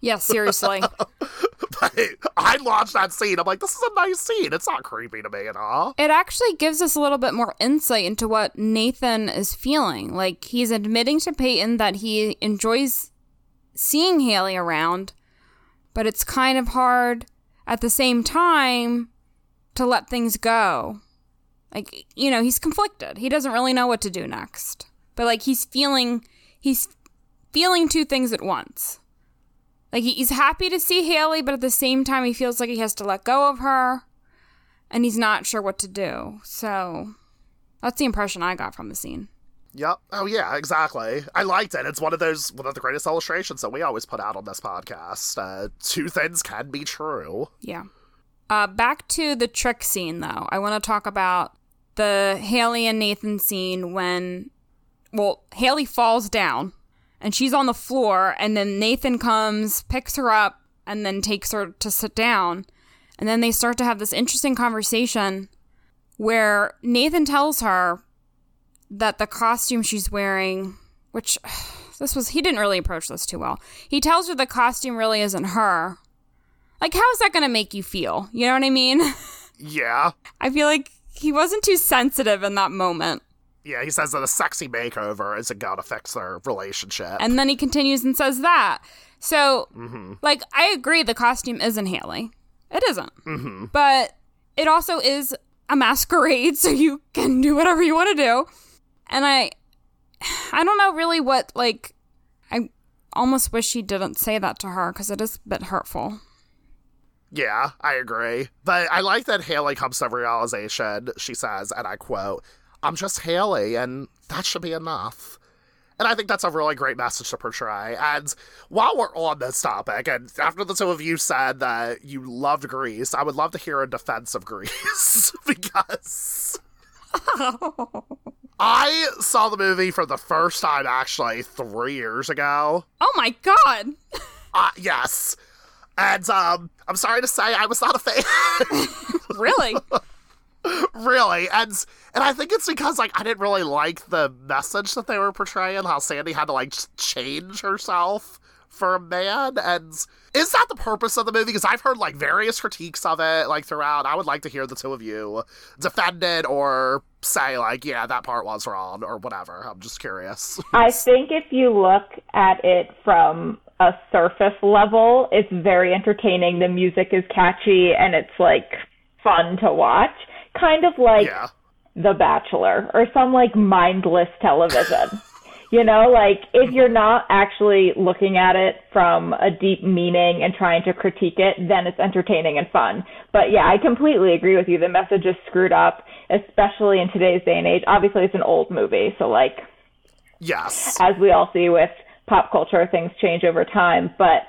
yeah, seriously. but I watched that scene. I'm like, this is a nice scene. It's not creepy to me at all. It actually gives us a little bit more insight into what Nathan is feeling. Like, he's admitting to Peyton that he enjoys seeing Haley around, but it's kind of hard at the same time to let things go. Like, you know, he's conflicted. He doesn't really know what to do next. But like he's feeling he's feeling two things at once. Like he's happy to see Haley, but at the same time he feels like he has to let go of her. and he's not sure what to do. So that's the impression I got from the scene. Yep. Oh yeah, exactly. I liked it. It's one of those one of the greatest illustrations that we always put out on this podcast. Uh, two things can be true. Yeah. Uh, back to the trick scene though. I want to talk about the Haley and Nathan scene when, well, Haley falls down and she's on the floor, and then Nathan comes, picks her up, and then takes her to sit down. And then they start to have this interesting conversation where Nathan tells her that the costume she's wearing, which this was, he didn't really approach this too well. He tells her the costume really isn't her. Like, how is that going to make you feel? You know what I mean? Yeah. I feel like he wasn't too sensitive in that moment. Yeah, he says that a sexy makeover isn't going to fix their relationship. And then he continues and says that. So, mm-hmm. like, I agree the costume isn't Haley. It isn't. Mm-hmm. But it also is a masquerade, so you can do whatever you want to do. And I, I don't know really what, like, I almost wish he didn't say that to her because it is a bit hurtful. Yeah, I agree. But I like that Haley comes to realization. She says, and I quote, I'm just Haley, and that should be enough. And I think that's a really great message to portray. And while we're on this topic, and after the two of you said that you loved Grease, I would love to hear a defense of Grease because I saw the movie for the first time actually three years ago. Oh my god! uh, yes. And um, I'm sorry to say, I was not a fan. really? really, and and I think it's because like I didn't really like the message that they were portraying. How Sandy had to like change herself for a man, and is that the purpose of the movie? Because I've heard like various critiques of it like throughout. I would like to hear the two of you defend it or say like, yeah, that part was wrong or whatever. I'm just curious. I think if you look at it from a surface level, it's very entertaining. The music is catchy and it's like fun to watch. Kind of like yeah. The Bachelor or some like mindless television. you know, like if you're not actually looking at it from a deep meaning and trying to critique it, then it's entertaining and fun. But yeah, I completely agree with you. The message is screwed up, especially in today's day and age. Obviously, it's an old movie, so like Yes. As we all see with pop culture, things change over time. But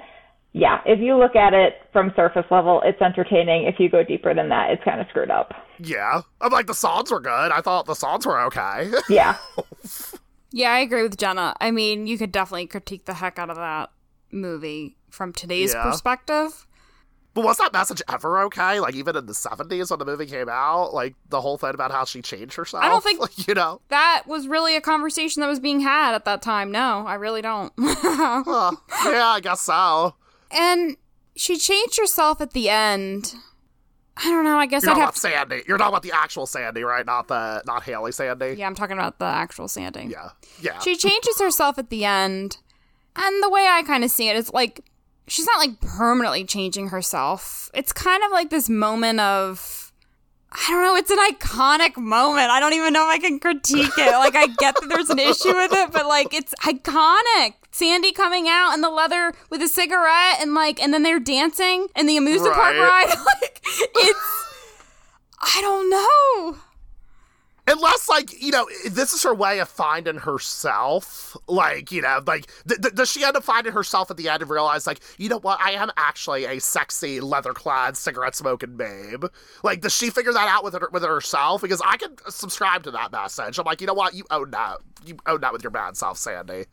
yeah, if you look at it from surface level, it's entertaining. If you go deeper than that, it's kind of screwed up. Yeah. I'm like, the songs were good. I thought the songs were okay. Yeah. yeah, I agree with Jenna. I mean, you could definitely critique the heck out of that movie from today's yeah. perspective. But was that message ever okay? Like even in the seventies when the movie came out, like the whole thing about how she changed herself. I don't think like, you know that was really a conversation that was being had at that time. No, I really don't. yeah, I guess so. And she changed herself at the end. I don't know. I guess You're I'd have to... Sandy. You're talking about the actual Sandy, right? Not the not Haley Sandy. Yeah, I'm talking about the actual Sandy. Yeah, yeah. She changes herself at the end, and the way I kind of see it is like she's not like permanently changing herself. It's kind of like this moment of I don't know, it's an iconic moment. I don't even know if I can critique it. Like I get that there's an issue with it, but like it's iconic. Sandy coming out in the leather with a cigarette and like and then they're dancing in the amusement right. park ride. like it's I don't know. Unless, like, you know, this is her way of finding herself. Like, you know, like, th- th- does she end up finding herself at the end and realize, like, you know what? I am actually a sexy, leather clad, cigarette smoking babe. Like, does she figure that out with her, with herself? Because I can subscribe to that message. I'm like, you know what? You own that. You own that with your bad self, Sandy.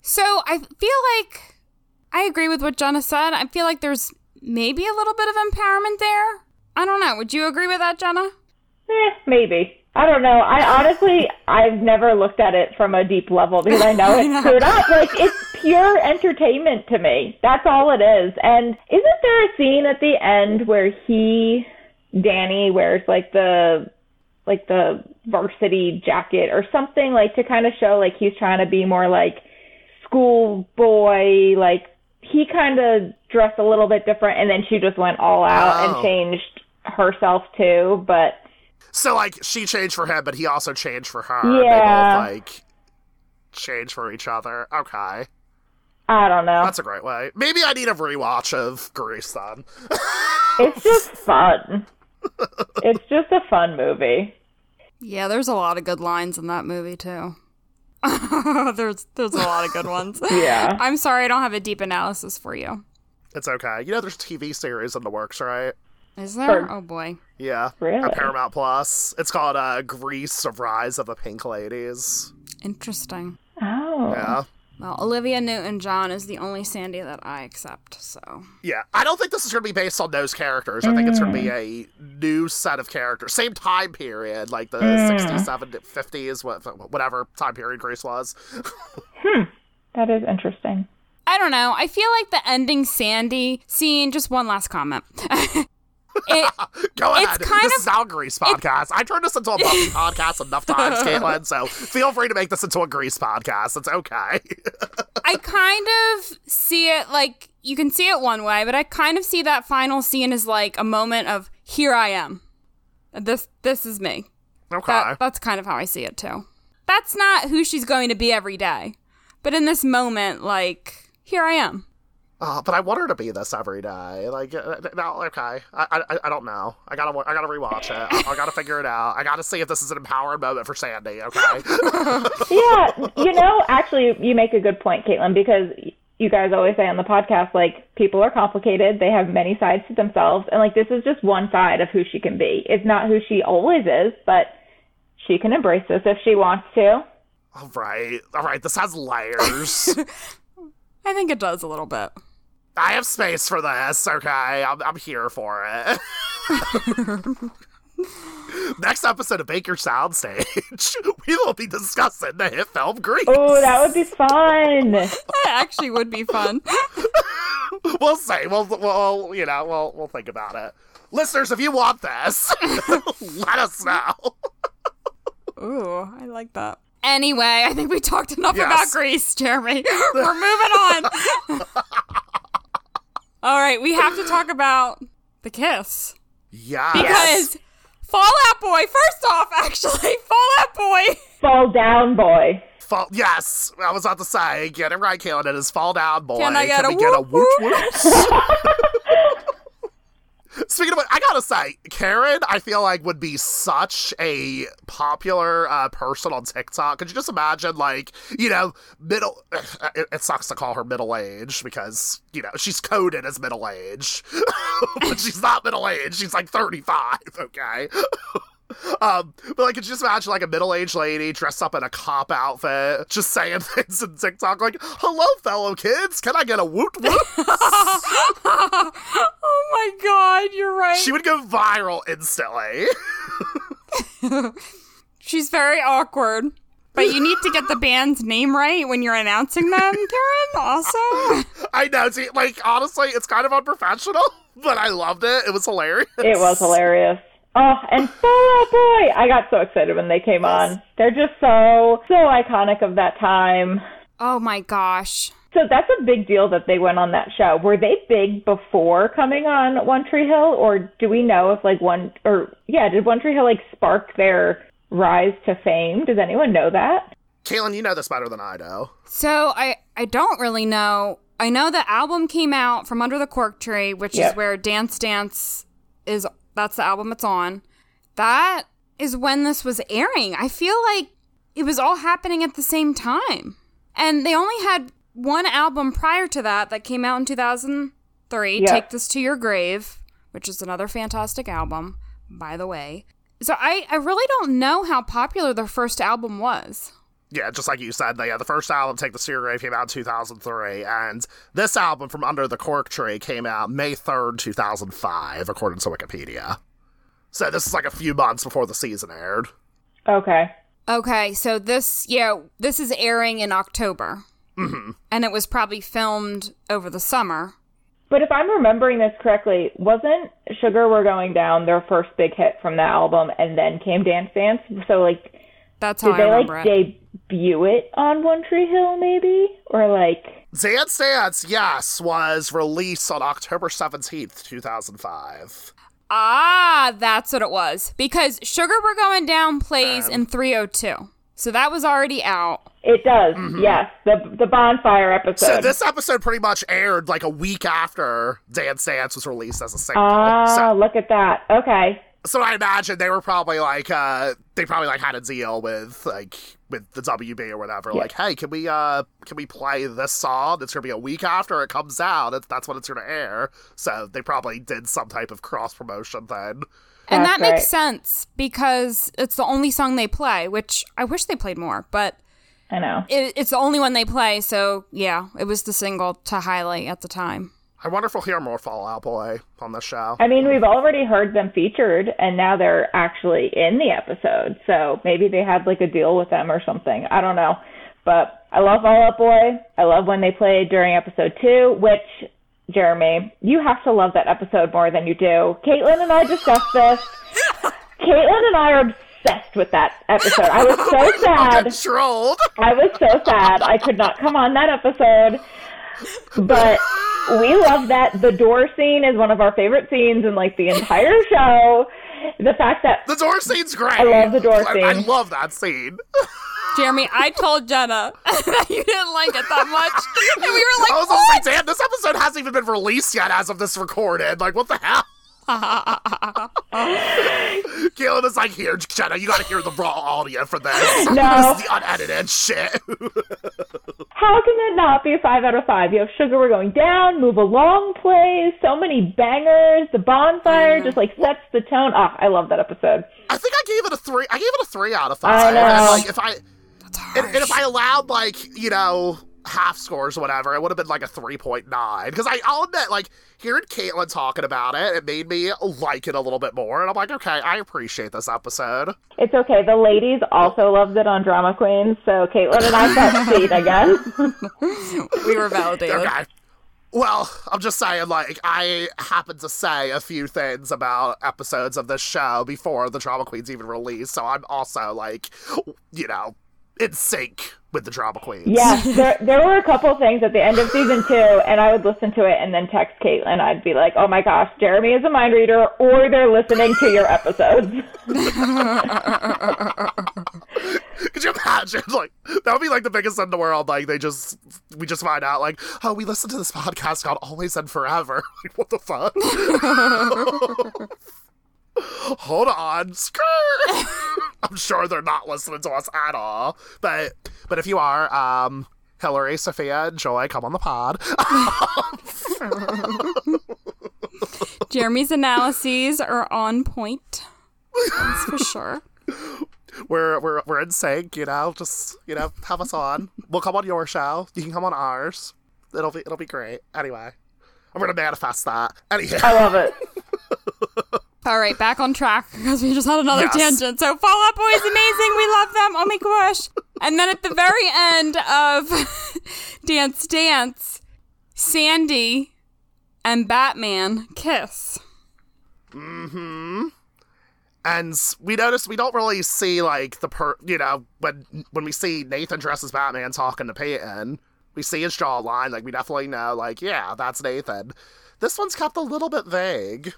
So I feel like I agree with what Jenna said. I feel like there's maybe a little bit of empowerment there. I don't know. Would you agree with that, Jenna? Eh, maybe. I don't know. I honestly, I've never looked at it from a deep level because I know it's screwed up. Like it's pure entertainment to me. That's all it is. And isn't there a scene at the end where he, Danny, wears like the, like the varsity jacket or something like to kind of show like he's trying to be more like school boy, like he kind of dressed a little bit different and then she just went all out oh. and changed herself too, but so like she changed for him, but he also changed for her. Yeah. They both like change for each other. Okay. I don't know. That's a great way. Maybe I need a rewatch of Grease then. it's just fun. it's just a fun movie. Yeah, there's a lot of good lines in that movie too. there's there's a lot of good ones. yeah. I'm sorry I don't have a deep analysis for you. It's okay. You know there's TV series in the works, right? Is there? oh boy. Yeah. Really? Paramount Plus. It's called uh Grease Rise of the Pink Ladies. Interesting. Oh. Yeah. Well, Olivia Newton John is the only Sandy that I accept, so. Yeah, I don't think this is going to be based on those characters. I think it's going to be a new set of characters. Same time period, like the mm. 60s, 70s, 50s, whatever time period Grease was. hmm. That is interesting. I don't know. I feel like the ending Sandy scene, just one last comment. It, Go ahead. This of, is our Grease podcast. I turned this into a Buffy podcast enough times, Caitlin, so feel free to make this into a Grease podcast. It's okay. I kind of see it like you can see it one way, but I kind of see that final scene as like a moment of here I am. This this is me. Okay. That, that's kind of how I see it too. That's not who she's going to be every day. But in this moment, like, here I am. Uh, but I want her to be this every day. Like, uh, no, okay. I, I, I don't know. I gotta, I gotta rewatch it. I, I, gotta figure it out. I gotta see if this is an empowering moment for Sandy. Okay. yeah, you know, actually, you make a good point, Caitlin, because you guys always say on the podcast, like, people are complicated. They have many sides to themselves, and like, this is just one side of who she can be. It's not who she always is, but she can embrace this if she wants to. All right, all right. This has layers. I think it does a little bit. I have space for this, okay? I'm, I'm here for it. Next episode of Baker Soundstage, we will be discussing the hit film Grease. Oh, that would be fun. that actually would be fun. we'll see. We'll, we'll, you know, we'll, we'll think about it. Listeners, if you want this, let us know. Ooh, I like that. Anyway, I think we talked enough yes. about Grease, Jeremy. We're moving on. All right, we have to talk about the kiss. Yeah. Because Fall Out Boy, first off, actually, Fall Out Boy. Fall down boy. Fall, yes, I was about to say, get it right, Kaylin. It is fall down boy. Can I get, Can a, get a woot woot? Speaking of it, I gotta say, Karen, I feel like would be such a popular uh, person on TikTok. Could you just imagine, like, you know, middle? It, it sucks to call her middle age because you know she's coded as middle age, but she's not middle age. She's like thirty five. Okay. Um, but like, could you just imagine like a middle-aged lady dressed up in a cop outfit, just saying things in TikTok like, "Hello, fellow kids, can I get a woot woot?" Oh my god, you're right. She would go viral instantly. She's very awkward. But you need to get the band's name right when you're announcing them, Karen, also. I know. See, like, honestly, it's kind of unprofessional, but I loved it. It was hilarious. It was hilarious. Oh, and Fall Out Boy! I got so excited when they came on. They're just so, so iconic of that time. Oh my gosh. So that's a big deal that they went on that show. Were they big before coming on One Tree Hill, or do we know if like one or yeah, did One Tree Hill like spark their rise to fame? Does anyone know that? Kaylin, you know this better than I do. So I I don't really know. I know the album came out from Under the Cork Tree, which yep. is where Dance Dance is that's the album it's on. That is when this was airing. I feel like it was all happening at the same time. And they only had one album prior to that that came out in 2003, yeah. Take This to Your Grave, which is another fantastic album, by the way. So I, I really don't know how popular their first album was. Yeah, just like you said, yeah, the first album, Take This to Your Grave, came out in 2003, and this album, From Under the Cork Tree, came out May 3rd, 2005, according to Wikipedia. So this is like a few months before the season aired. Okay. Okay, so this, yeah, this is airing in October. Mm-hmm. And it was probably filmed over the summer. But if I'm remembering this correctly, wasn't Sugar We're Going Down their first big hit from the album, and then came Dance Dance? So, like, that's how did I they, remember like, it. debut it on One Tree Hill, maybe? Or, like. Dance Dance, yes, was released on October 17th, 2005. Ah, that's what it was. Because Sugar We're Going Down plays um, in 302. So that was already out. It does, mm-hmm. yes. The the bonfire episode. So this episode pretty much aired like a week after Dance Dance was released as a single. Ah, so. look at that. Okay. so I imagine they were probably like uh they probably like had a deal with like with the WB or whatever. Yeah. Like, hey, can we uh can we play this song? It's gonna be a week after it comes out. That's when it's gonna air. So they probably did some type of cross promotion then. And that right. makes sense because it's the only song they play, which I wish they played more, but I know. It, it's the only one they play, so yeah, it was the single to highlight at the time. I wonder if we'll hear more Fall Out Boy on the show. I mean, we've already heard them featured, and now they're actually in the episode. So maybe they had like a deal with them or something. I don't know. But I love Fall Out Boy. I love when they played during episode two, which, Jeremy, you have to love that episode more than you do. Caitlin and I discussed this. Caitlin and I are obsessed with that episode. I was so sad. Trolled. I was so sad. I could not come on that episode. But we love that. The door scene is one of our favorite scenes in like the entire show. The fact that the door scene's great. I love the door scene. I, I love that scene. Jeremy, I told Jenna that you didn't like it that much, and we were like, "I was what? like, damn, this episode hasn't even been released yet as of this recorded. Like, what the hell?" Caleb is like, here, Jenna, you gotta hear the raw audio for this. No. This is the unedited shit. How can it not be a five out of five? You have Sugar We're Going Down, Move Along plays, so many bangers, the bonfire just like sets the tone. Ah, I love that episode. I think I gave it a three I gave it a three out of five. I know. And like if I and, and if I allowed like, you know, half scores or whatever, it would have been like a 3.9. Because I'll admit, like, hearing Caitlin talking about it, it made me like it a little bit more. And I'm like, okay, I appreciate this episode. It's okay. The ladies also loved it on Drama Queens, so Caitlin and I got seat again. we were validated. Okay. Well, I'm just saying, like, I happened to say a few things about episodes of this show before the Drama Queens even released, so I'm also, like, you know, in sync with the drama queens. Yeah, there there were a couple things at the end of season two, and I would listen to it and then text Caitlin. I'd be like, "Oh my gosh, Jeremy is a mind reader, or they're listening to your episodes." Could you imagine? Like that would be like the biggest in the world. Like they just we just find out like, oh, we listen to this podcast called Always and Forever. Like what the fuck? Hold on, I'm sure they're not listening to us at all. But but if you are, um, Hillary, Sophia, and Joy, come on the pod. Jeremy's analyses are on point. That's for sure. We're we're we're in sync, you know. Just you know, have us on. We'll come on your show. You can come on ours. It'll be it'll be great. Anyway, I'm gonna manifest that. Anyway, I love it. All right, back on track because we just had another yes. tangent. So Fall Out Boy is amazing. We love them. Oh my gosh. And then at the very end of Dance Dance, Sandy and Batman kiss. Mm-hmm. And we notice we don't really see like the per you know, when when we see Nathan dressed as Batman talking to Peyton, we see his jawline, like we definitely know, like, yeah, that's Nathan. This one's kept a little bit vague.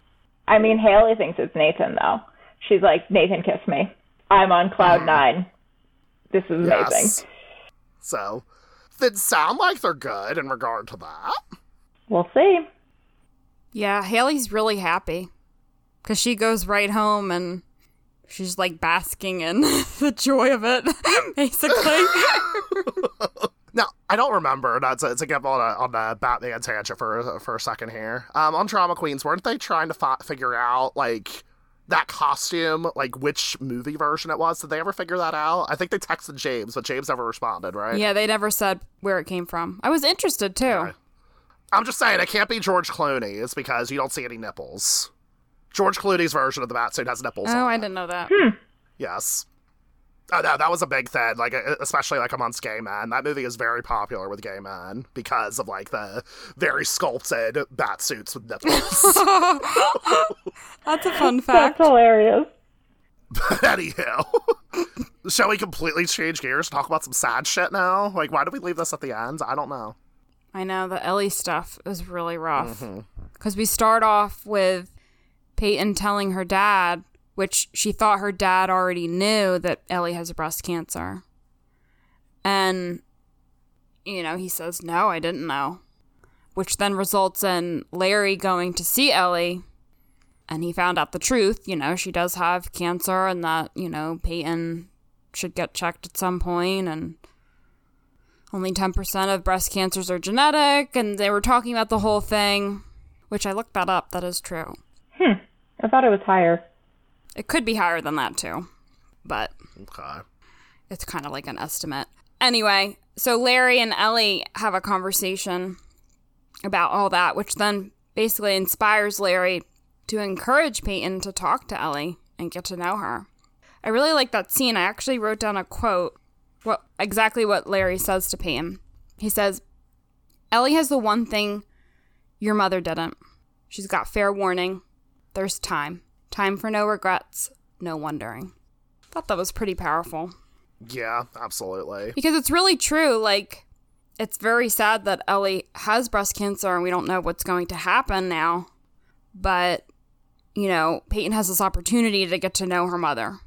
I mean, Haley thinks it's Nathan though. She's like, Nathan kissed me. I'm on cloud mm. nine. This is amazing. Yes. So, they sound like they're good in regard to that. We'll see. Yeah, Haley's really happy because she goes right home and she's like basking in the joy of it, basically. Now, I don't remember, not to, to get on, a, on the Batman tangent for, for a second here. Um, on Drama Queens, weren't they trying to fi- figure out, like, that costume, like, which movie version it was? Did they ever figure that out? I think they texted James, but James never responded, right? Yeah, they never said where it came from. I was interested, too. Okay. I'm just saying, it can't be George Clooney's because you don't see any nipples. George Clooney's version of the Batsuit has nipples. Oh, I didn't know that. Hmm. Yes. Oh no, that was a big thing. Like, especially like amongst gay men. That movie is very popular with gay men because of like the very sculpted bat suits with nipples. That's a fun fact. That's hilarious. But anyhow, shall we completely change gears? Talk about some sad shit now. Like, why did we leave this at the end? I don't know. I know the Ellie stuff is really rough because mm-hmm. we start off with Peyton telling her dad which she thought her dad already knew that Ellie has breast cancer. And, you know, he says, No, I didn't know. Which then results in Larry going to see Ellie and he found out the truth. You know, she does have cancer, and that you know Peyton should get checked at some point, and only 10% of breast cancers are genetic, and they were talking about the whole thing, which I looked that up. That is true. Hmm. I thought it was higher. It could be higher than that, too. But okay. it's kind of like an estimate. Anyway, so Larry and Ellie have a conversation about all that, which then basically inspires Larry to encourage Peyton to talk to Ellie and get to know her. I really like that scene. I actually wrote down a quote, what exactly what Larry says to Peyton. He says, Ellie has the one thing your mother didn't. She's got fair warning. There's time. Time for no regrets, no wondering. Thought that was pretty powerful. Yeah, absolutely. Because it's really true. Like, it's very sad that Ellie has breast cancer and we don't know what's going to happen now. But, you know, Peyton has this opportunity to get to know her mother.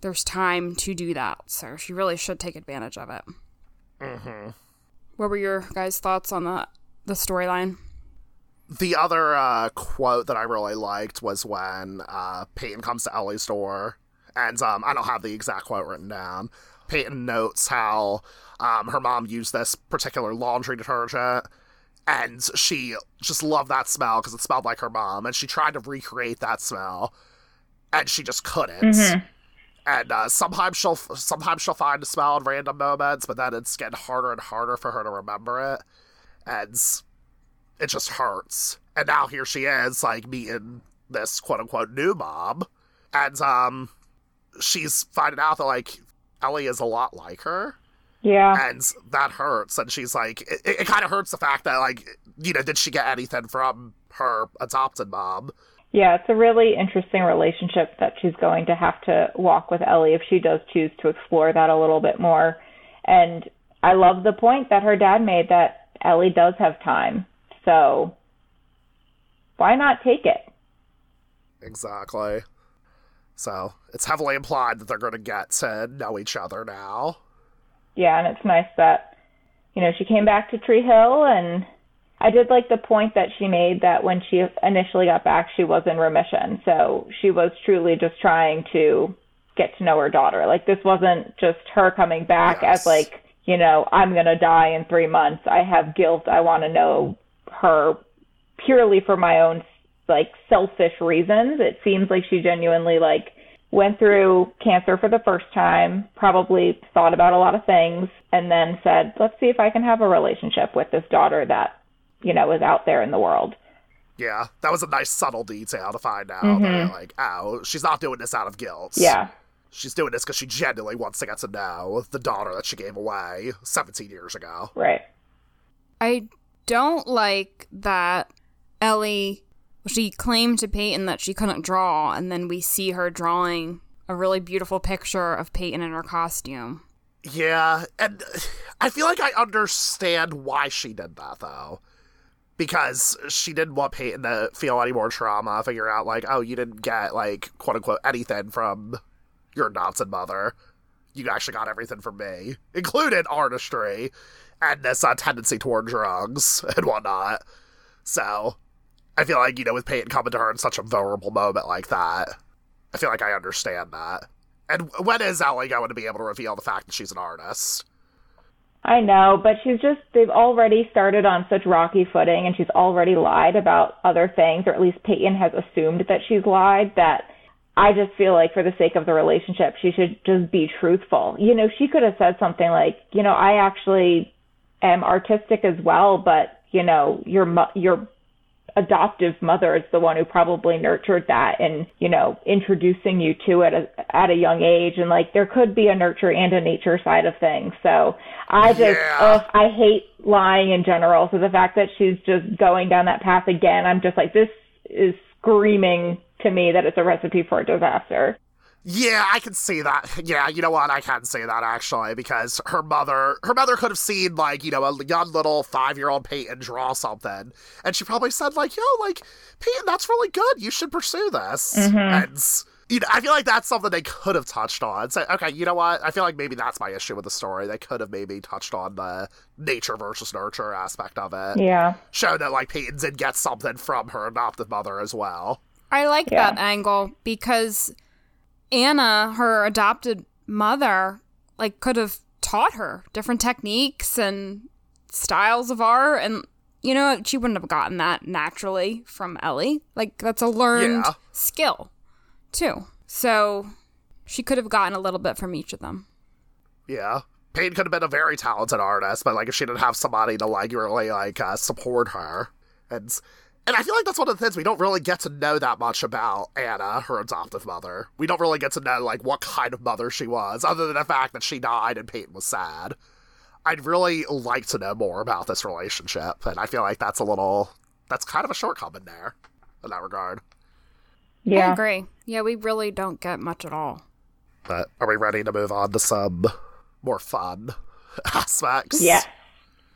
There's time to do that. So she really should take advantage of it. Mm-hmm. What were your guys' thoughts on the, the storyline? The other uh, quote that I really liked was when uh, Peyton comes to Ellie's door and um, I don't have the exact quote written down. Peyton notes how um, her mom used this particular laundry detergent and she just loved that smell because it smelled like her mom and she tried to recreate that smell and she just couldn't mm-hmm. and uh, sometimes she'll sometimes she'll find a smell in random moments but then it's getting harder and harder for her to remember it and it just hurts and now here she is like meeting this quote unquote new mom and um she's finding out that like Ellie is a lot like her. Yeah. And that hurts. And she's like, it, it kind of hurts the fact that, like, you know, did she get anything from her adopted mom? Yeah, it's a really interesting relationship that she's going to have to walk with Ellie if she does choose to explore that a little bit more. And I love the point that her dad made that Ellie does have time. So why not take it? Exactly. So it's heavily implied that they're going to get to know each other now. Yeah, and it's nice that, you know, she came back to Tree Hill, and I did like the point that she made that when she initially got back, she was in remission. So she was truly just trying to get to know her daughter. Like, this wasn't just her coming back yes. as, like, you know, I'm going to die in three months. I have guilt. I want to know her purely for my own like selfish reasons. It seems like she genuinely like went through cancer for the first time, probably thought about a lot of things, and then said, "Let's see if I can have a relationship with this daughter that you know is out there in the world." Yeah, that was a nice subtle detail to find out. Mm-hmm. That, like, oh, she's not doing this out of guilt. Yeah. She's doing this because she genuinely wants to get to know the daughter that she gave away 17 years ago. Right. I don't like that Ellie she claimed to Peyton that she couldn't draw, and then we see her drawing a really beautiful picture of Peyton in her costume. Yeah, and uh, I feel like I understand why she did that though. Because she didn't want Peyton to feel any more trauma, figure out like, oh, you didn't get like quote unquote anything from your adopted mother. You actually got everything from me, including artistry and this uh, tendency toward drugs and whatnot. So I feel like, you know, with Peyton coming to her in such a vulnerable moment like that, I feel like I understand that. And when is Ellie going to be able to reveal the fact that she's an artist? I know, but she's just, they've already started on such rocky footing and she's already lied about other things, or at least Peyton has assumed that she's lied, that I just feel like for the sake of the relationship, she should just be truthful. You know, she could have said something like, you know, I actually am artistic as well, but, you know, your, your adoptive mother is the one who probably nurtured that and you know introducing you to it at a young age. And like there could be a nurture and a nature side of things. So i just yeah. ugh, i hate lying in general. So the fact that she's just going down that path again i'm just like this is screaming to me that it's a recipe for a disaster yeah, I can see that. Yeah, you know what? I can see that actually because her mother, her mother could have seen like you know a young little five year old Peyton draw something, and she probably said like, "Yo, like Peyton, that's really good. You should pursue this." Mm-hmm. And you know, I feel like that's something they could have touched on. So, okay, you know what? I feel like maybe that's my issue with the story. They could have maybe touched on the nature versus nurture aspect of it. Yeah, show that like Peyton did get something from her adoptive mother as well. I like yeah. that angle because Anna, her adopted mother, like could have taught her different techniques and styles of art and you know she wouldn't have gotten that naturally from ellie. Like that's a learned yeah. skill too. So she could have gotten a little bit from each of them. Yeah. Peyton could have been a very talented artist but like if she didn't have somebody to like really like uh, support her and and I feel like that's one of the things we don't really get to know that much about Anna, her adoptive mother. We don't really get to know like what kind of mother she was, other than the fact that she died and Peyton was sad. I'd really like to know more about this relationship, and I feel like that's a little that's kind of a shortcoming there in that regard. Yeah. I agree. Yeah, we really don't get much at all. But are we ready to move on to some more fun aspects? Yeah.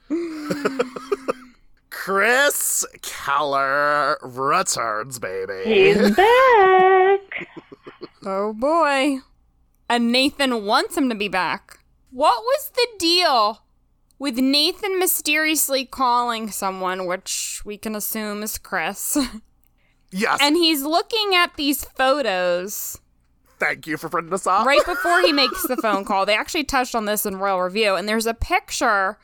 Chris Keller returns, baby. He's back. oh boy. And Nathan wants him to be back. What was the deal with Nathan mysteriously calling someone, which we can assume is Chris? Yes. And he's looking at these photos. Thank you for bringing this up. Right before he makes the phone call. They actually touched on this in Royal Review, and there's a picture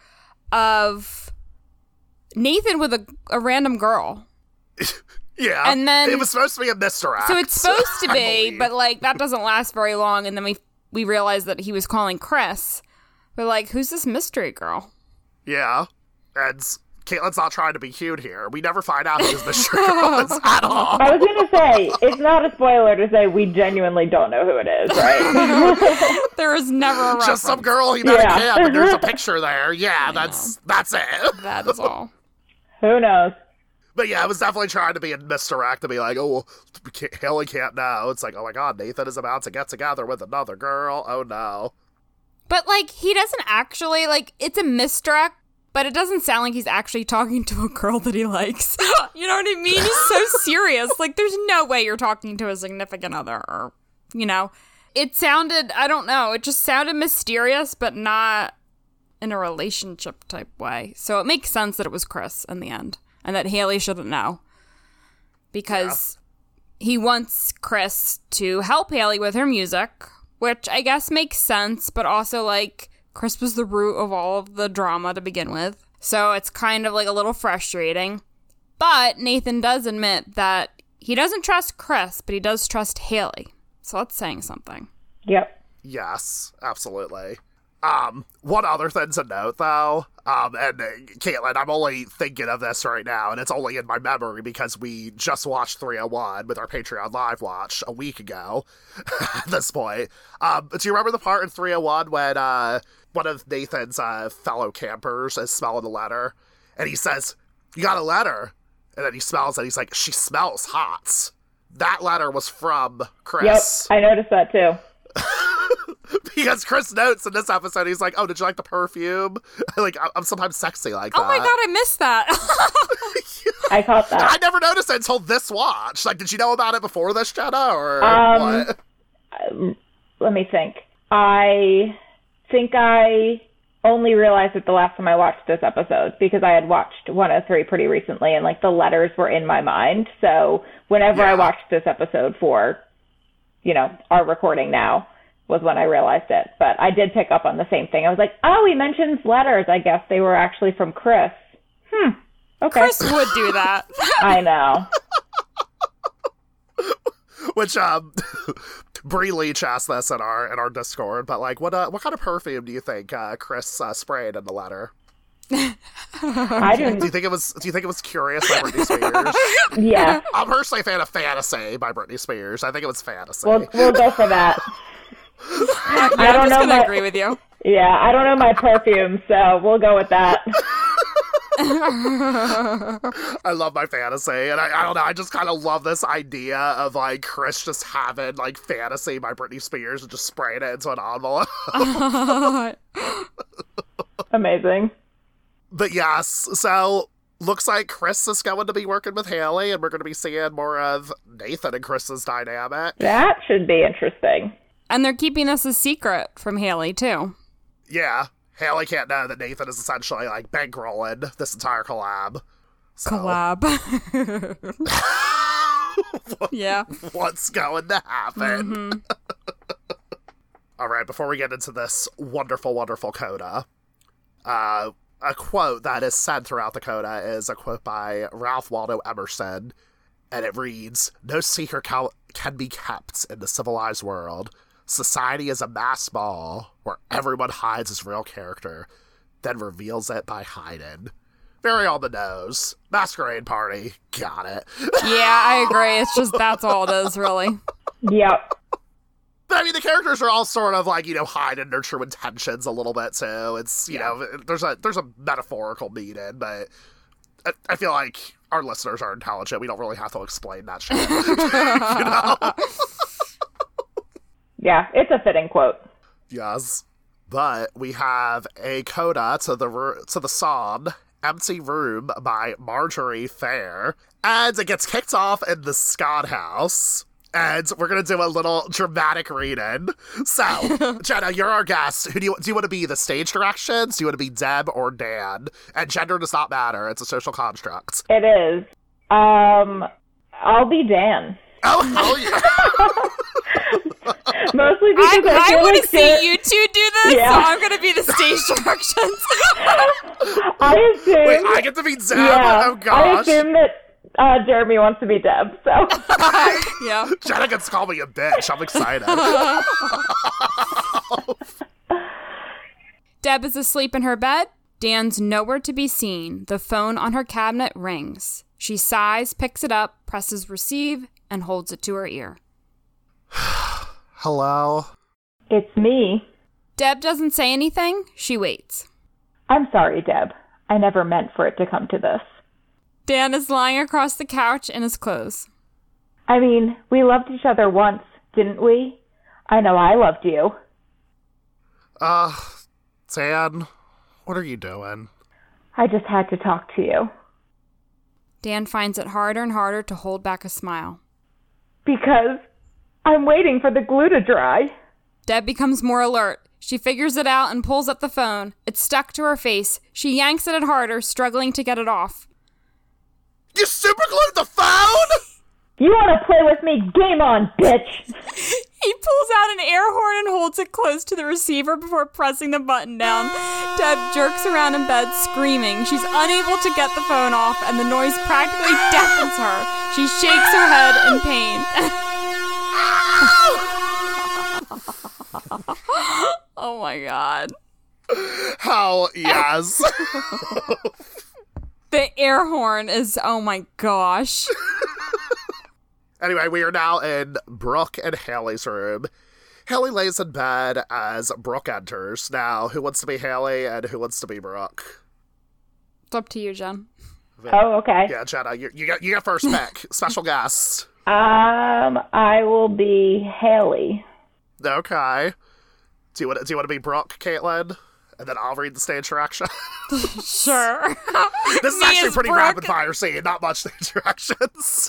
of Nathan with a, a random girl. yeah. And then it was supposed to be a misdirect. So it's supposed to be, but like that doesn't last very long and then we we realized that he was calling Chris. We're like, who's this mystery girl? Yeah. And Caitlin's not trying to be cute here. We never find out who's the mystery girl is at all. I was going to say, it's not a spoiler to say we genuinely don't know who it is, right? there is never a reference. Just some girl he met yeah. at camp and there's a picture there. Yeah, that's that's it. That is all. Who knows? But yeah, I was definitely trying to be a misdirect to be like, oh, well, Haley can't know. It's like, oh my god, Nathan is about to get together with another girl. Oh no. But like, he doesn't actually like. It's a misdirect, but it doesn't sound like he's actually talking to a girl that he likes. you know what I mean? He's so serious. Like, there's no way you're talking to a significant other, or you know. It sounded, I don't know, it just sounded mysterious, but not in a relationship type way. So it makes sense that it was Chris in the end and that Haley shouldn't know because yeah. he wants Chris to help Haley with her music, which I guess makes sense, but also like Chris was the root of all of the drama to begin with. So it's kind of like a little frustrating. But Nathan does admit that he doesn't trust Chris, but he does trust Haley. So that's saying something. Yep. Yes, absolutely. Um, one other thing to note, though, um, and uh, Caitlin, I'm only thinking of this right now, and it's only in my memory because we just watched 301 with our Patreon live watch a week ago. at this point, um, do you remember the part in 301 when uh, one of Nathan's uh, fellow campers is smelling the letter, and he says, "You got a letter," and then he smells it. He's like, "She smells hot." That letter was from Chris. Yep, I noticed that too. because Chris notes in this episode, he's like, "Oh, did you like the perfume? like, I'm sometimes sexy like that." Oh my god, I missed that. I caught that. I never noticed it until this watch. Like, did you know about it before this, Jenna, or um, what? Um, let me think. I think I only realized it the last time I watched this episode because I had watched 103 pretty recently, and like the letters were in my mind. So whenever yeah. I watched this episode for, you know, our recording now, was when I realized it. But I did pick up on the same thing. I was like, oh, he mentions letters. I guess they were actually from Chris. Hmm. Okay. Chris would do that. I know. Which um Bree Leach asked this in our in our Discord, but like what uh, what kind of perfume do you think uh, Chris uh, sprayed in the letter? I didn't. Do you think it was? Do you think it was "Curious" by Britney Spears? yeah, I'm personally a fan of "Fantasy" by Britney Spears. I think it was "Fantasy." We'll, we'll go for that. I, I don't know. My, agree with you. Yeah, I don't know my perfume, so we'll go with that. I love my fantasy, and I, I don't know. I just kind of love this idea of like Chris just having like fantasy by Britney Spears and just spraying it into an envelope. Amazing. But yes, so looks like Chris is going to be working with Haley, and we're going to be seeing more of Nathan and Chris's dynamic. That should be interesting. And they're keeping this a secret from Haley, too. Yeah. Haley can't know that Nathan is essentially like bankrolling this entire collab. So. Collab. yeah. What's going to happen? Mm-hmm. All right, before we get into this wonderful, wonderful coda, uh, a quote that is said throughout the coda is a quote by Ralph Waldo Emerson, and it reads No secret can be kept in the civilized world. Society is a mass ball where everyone hides his real character, then reveals it by hiding. Very on the nose. Masquerade party. Got it. Yeah, I agree. It's just that's all it is, really. Yep. But I mean, the characters are all sort of like you know hide and nurture intentions a little bit so It's you yeah. know there's a there's a metaphorical meaning, but I, I, feel like our listeners are intelligent. We don't really have to explain that shit. you know? Yeah, it's a fitting quote. Yes, but we have a coda to the to the song "Empty Room" by Marjorie Fair, and it gets kicked off in the Scott House and we're gonna do a little dramatic read-in. So, Jenna, you're our guest. Who do you do? You want to be the stage directions? Do you want to be Deb or Dan? And gender does not matter. It's a social construct. It is. Um, I'll be Dan. Oh hell yeah! Mostly because I, I, I want to see you two do this, yeah. so I'm going to be the stage directions. I assume. Wait, I get to be Deb. Yeah, oh gosh! I assume that uh, Jeremy wants to be Deb, so. yeah. Jenna gets call me a bitch. I'm excited. Deb is asleep in her bed. Dan's nowhere to be seen. The phone on her cabinet rings. She sighs, picks it up, presses receive, and holds it to her ear. Hello? It's me. Deb doesn't say anything. She waits. I'm sorry, Deb. I never meant for it to come to this. Dan is lying across the couch in his clothes. I mean, we loved each other once, didn't we? I know I loved you. Uh, Dan, what are you doing? I just had to talk to you. Dan finds it harder and harder to hold back a smile. Because I'm waiting for the glue to dry. Deb becomes more alert. She figures it out and pulls up the phone. It's stuck to her face. She yanks at it harder, struggling to get it off. You superglued the phone? You want to play with me? Game on, bitch! he pulls out an air horn and holds it close to the receiver before pressing the button down. Deb jerks around in bed screaming. She's unable to get the phone off, and the noise practically deafens her. She shakes her head in pain. oh my god. How, yes. The air horn is oh my gosh. anyway, we are now in Brooke and Haley's room. Haley lays in bed as Brooke enters. Now, who wants to be Haley and who wants to be Brooke? It's up to you, Jen. Oh, okay. Yeah, Jenna, you, you got you got first pick. Special guest. Um, I will be Haley. Okay. Do you want do you want to be Brooke, Caitlin? And then I'll read the stage direction. sure. this is actually pretty broken. rapid fire scene, not much stage directions.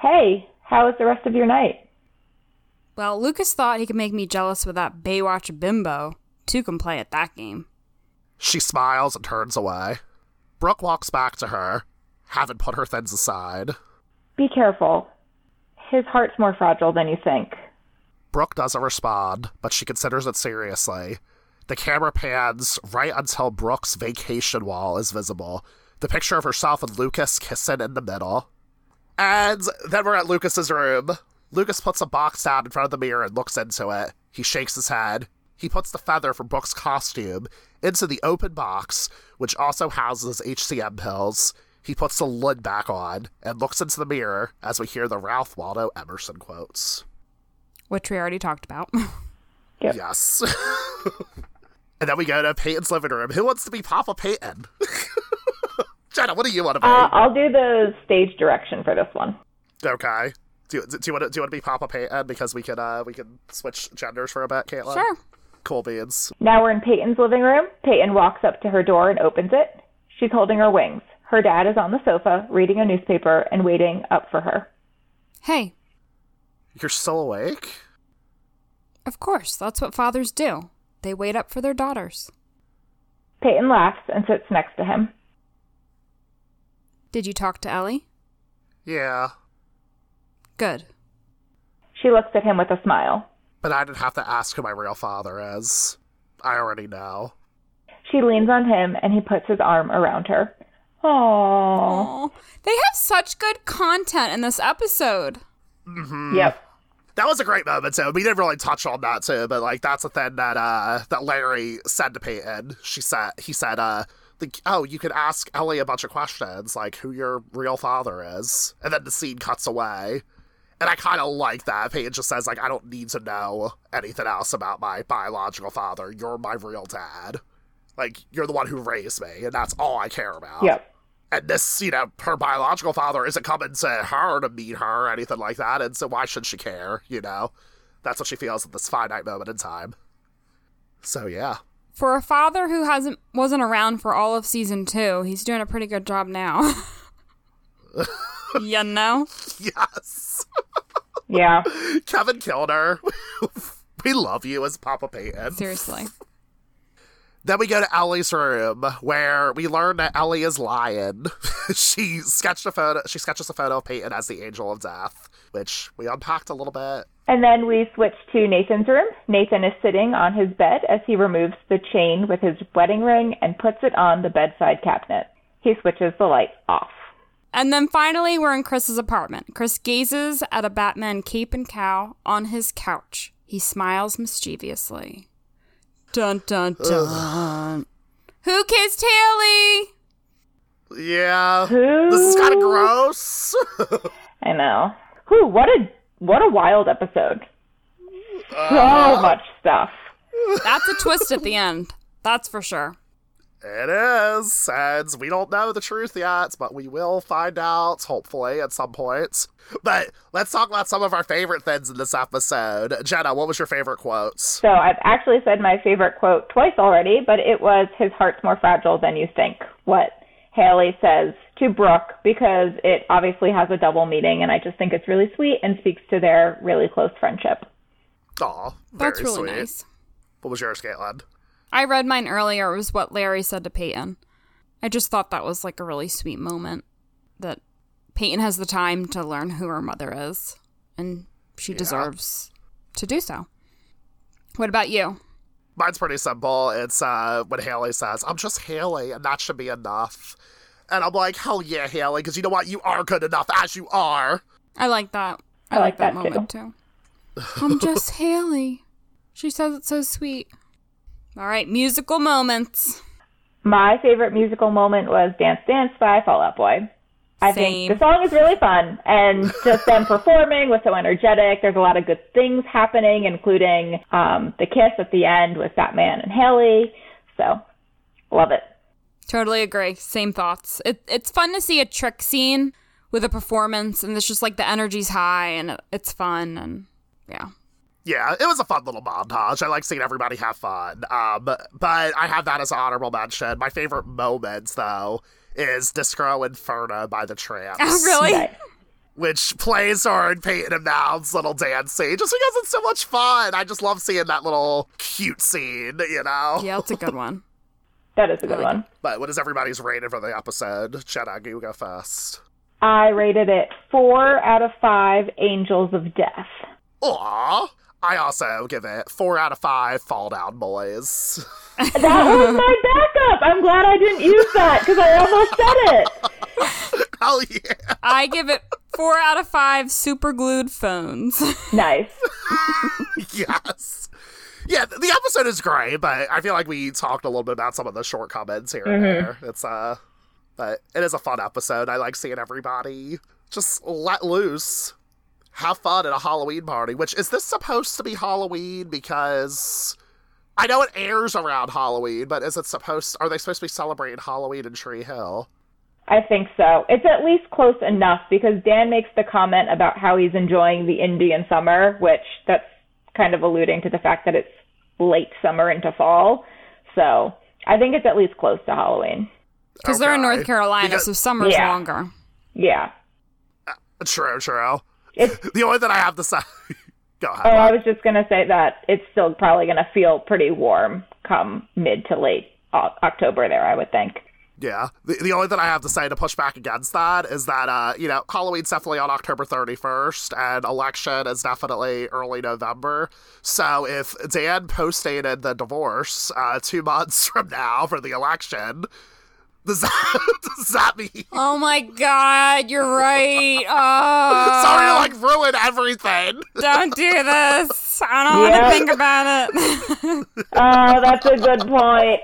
hey, how was the rest of your night? Well, Lucas thought he could make me jealous with that Baywatch bimbo. Two can play at that game. She smiles and turns away. Brooke walks back to her, having put her things aside. Be careful. His heart's more fragile than you think. Brooke doesn't respond, but she considers it seriously the camera pans right until Brooke's vacation wall is visible. The picture of herself and Lucas kissing in the middle. And then we're at Lucas's room. Lucas puts a box down in front of the mirror and looks into it. He shakes his head. He puts the feather from Brooke's costume into the open box, which also houses HCM pills. He puts the lid back on and looks into the mirror as we hear the Ralph Waldo Emerson quotes. Which we already talked about. Yep. Yes. And then we go to Peyton's living room. Who wants to be Papa Peyton? Jenna, what do you want to be? Uh, I'll do the stage direction for this one. Okay. Do, do, do you want to do you want to be Papa Peyton because we can uh we can switch genders for a bit, Caitlin? Sure. Cool beans. Now we're in Peyton's living room. Peyton walks up to her door and opens it. She's holding her wings. Her dad is on the sofa reading a newspaper and waiting up for her. Hey. You're still awake? Of course, that's what fathers do. They wait up for their daughters. Peyton laughs and sits next to him. Did you talk to Ellie? Yeah. Good. She looks at him with a smile. But I didn't have to ask who my real father is. I already know. She leans on him and he puts his arm around her. Aww. They have such good content in this episode. Mm-hmm. Yep. That was a great moment too. We didn't really touch on that too, but like that's a thing that uh that Larry said to Peyton. She said he said uh the, oh you could ask Ellie a bunch of questions like who your real father is, and then the scene cuts away. And I kind of like that. Peyton just says like I don't need to know anything else about my biological father. You're my real dad. Like you're the one who raised me, and that's all I care about. Yep and this, you know, her biological father isn't coming to her to meet her or anything like that, and so why should she care, you know? That's what she feels at this finite moment in time. So yeah. For a father who hasn't wasn't around for all of season two, he's doing a pretty good job now. you know? Yes. Yeah. Kevin Kilner. we love you as Papa Peyton. Seriously. Then we go to Ellie's room where we learn that Ellie is lying. she sketched a photo. She sketches a photo of Peyton as the angel of death, which we unpacked a little bit. And then we switch to Nathan's room. Nathan is sitting on his bed as he removes the chain with his wedding ring and puts it on the bedside cabinet. He switches the light off. And then finally, we're in Chris's apartment. Chris gazes at a Batman cape and cowl on his couch. He smiles mischievously. Dun dun dun. Ugh. Who kissed Haley? Yeah. Who? This is kind of gross. I know. Who? What a what a wild episode. Uh, so much stuff. That's a twist at the end. That's for sure. It is, and we don't know the truth yet, but we will find out, hopefully, at some point. But let's talk about some of our favorite things in this episode. Jenna, what was your favorite quote? So I've actually said my favorite quote twice already, but it was his heart's more fragile than you think. What Haley says to Brooke because it obviously has a double meaning, and I just think it's really sweet and speaks to their really close friendship. Aw, that's really sweet. nice. What was yours, Caitlin? I read mine earlier. It was what Larry said to Peyton. I just thought that was like a really sweet moment that Peyton has the time to learn who her mother is, and she yeah. deserves to do so. What about you? Mine's pretty simple. It's uh, when Haley says, I'm just Haley, and that should be enough. And I'm like, hell yeah, Haley, because you know what? You are good enough as you are. I like that. I, I like, that, that moment too. too. I'm just Haley. She says it's so sweet. All right, musical moments. My favorite musical moment was Dance Dance by Fall Out Boy. I Same. think the song is really fun and just them performing was so energetic. There's a lot of good things happening, including um, the kiss at the end with Batman and Haley. So, love it. Totally agree. Same thoughts. It, it's fun to see a TRIC scene with a performance, and it's just like the energy's high and it's fun, and yeah yeah, it was a fun little montage. I like seeing everybody have fun. Um, but I have that as an honorable mention. My favorite moments, though, is Disco Inferno by the Trammps. Oh, really? Which plays during Peyton and Mouth's little dance scene just because it's so much fun. I just love seeing that little cute scene, you know? Yeah, it's a good one. that is a good one. But what is everybody's rating for the episode? Jenna, you go first. I rated it four out of five Angels of Death. Aww. I also give it four out of five Fall Down Boys. that was my backup. I'm glad I didn't use that because I almost said it. Hell yeah. I give it four out of five super glued phones. Nice. yes. Yeah, the episode is great, but I feel like we talked a little bit about some of the shortcomings here and mm-hmm. there. It's uh but it is a fun episode. I like seeing everybody just let loose have fun at a Halloween party, which is this supposed to be Halloween because I know it airs around Halloween, but is it supposed are they supposed to be celebrating Halloween in Tree Hill? I think so. It's at least close enough because Dan makes the comment about how he's enjoying the Indian summer, which that's kind of alluding to the fact that it's late summer into fall. So I think it's at least close to Halloween. Because okay. they're in North Carolina, because, so summer's yeah. longer. Yeah. Uh, true, true. It's the only thing I have to say. Go ahead. Oh, I was just gonna say that it's still probably gonna feel pretty warm come mid to late October there. I would think. Yeah. The, the only thing I have to say to push back against that is that, uh, you know, Halloween's definitely on October 31st, and election is definitely early November. So if Dan postdated the divorce uh, two months from now for the election, does that, does that mean? Oh my god, you're right. Oh. Sorry to like ruin everything. Don't do this. I don't yep. want to think about it. oh, that's a good point.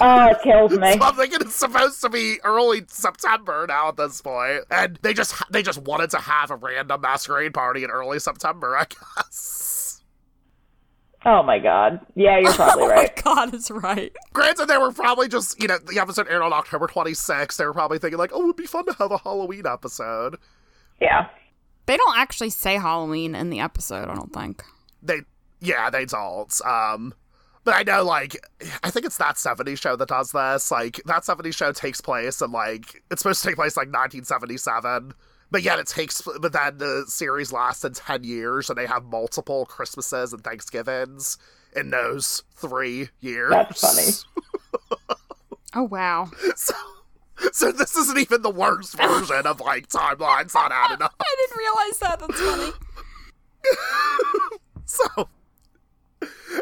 Oh, it kills me. So I'm thinking it's supposed to be early September now at this point, and they just they just wanted to have a random masquerade party in early September, I guess. Oh my god. Yeah, you're probably oh right. Oh my god is right. Granted, they were probably just, you know, the episode aired on October 26th. They were probably thinking, like, oh, it would be fun to have a Halloween episode. Yeah. They don't actually say Halloween in the episode, I don't think. They, yeah, they don't. Um, but I know, like, I think it's that 70s show that does this. Like, that 70s show takes place and, like, it's supposed to take place, like, 1977. But yet it takes, but then the series lasted 10 years and they have multiple Christmases and Thanksgivings in those three years. That's funny. oh, wow. So, so this isn't even the worst version of, like, timelines not adding up. I didn't realize that. That's funny. so,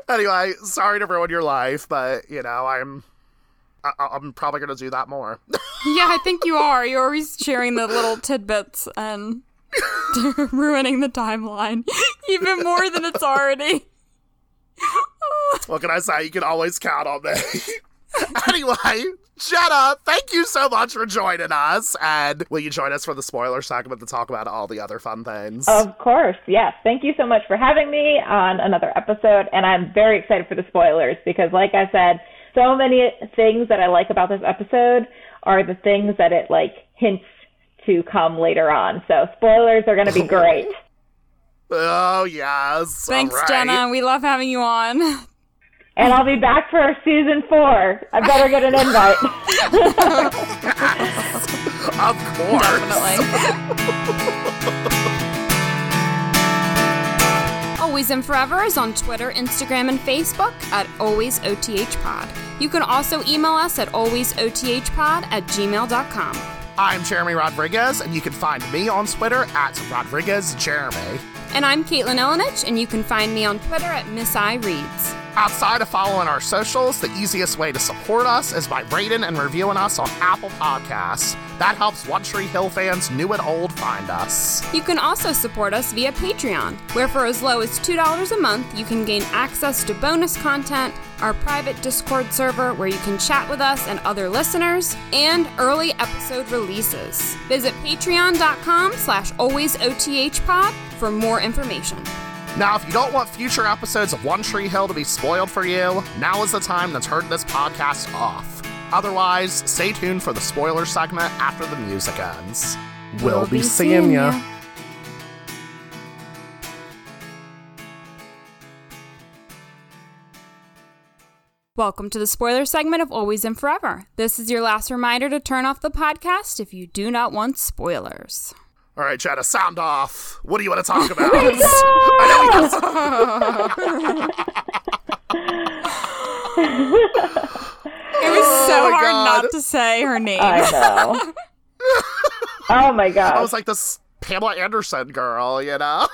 anyway, sorry to ruin your life, but, you know, I'm I- am probably going to do that more. yeah, I think you are. You're always sharing the little tidbits and ruining the timeline even more than it's already. what can I say? You can always count on me. anyway, Jenna, thank you so much for joining us. And will you join us for the spoiler segment to talk about all the other fun things? Of course, yes. Thank you so much for having me on another episode. And I'm very excited for the spoilers because, like I said, so many things that I like about this episode are the things that it like hints to come later on. So spoilers are going to be great. oh yes. Thanks, Jenna. We love having you on. And I'll be back for season four. I better get an invite. of course. Definitely. Always and Forever is on Twitter, Instagram, and Facebook at AlwaysOTHPod. You can also email us at AlwaysOTHPod at gmail.com. I'm Jeremy Rodriguez, and you can find me on Twitter at RodriguezJeremy. And I'm Caitlin Ilinich, and you can find me on Twitter at Miss I Reads. Outside of following our socials, the easiest way to support us is by rating and reviewing us on Apple Podcasts. That helps One Tree Hill fans new and old find us. You can also support us via Patreon, where for as low as $2 a month, you can gain access to bonus content, our private Discord server where you can chat with us and other listeners, and early episode releases. Visit patreon.com slash alwaysothpod for more information. Now, if you don't want future episodes of One Tree Hill to be spoiled for you, now is the time to turn this podcast off. Otherwise, stay tuned for the spoiler segment after the music ends. We'll, we'll be, be, seeing, ya. ya. Welcome to the spoiler segment of Always and Forever. This is your last reminder to turn off the podcast if you do not want spoilers. All right, Jenna, sound off. What do you want to talk about? I it was so oh hard God. not to say her name. I know. oh my God. I was like this Pamela Anderson girl, you know?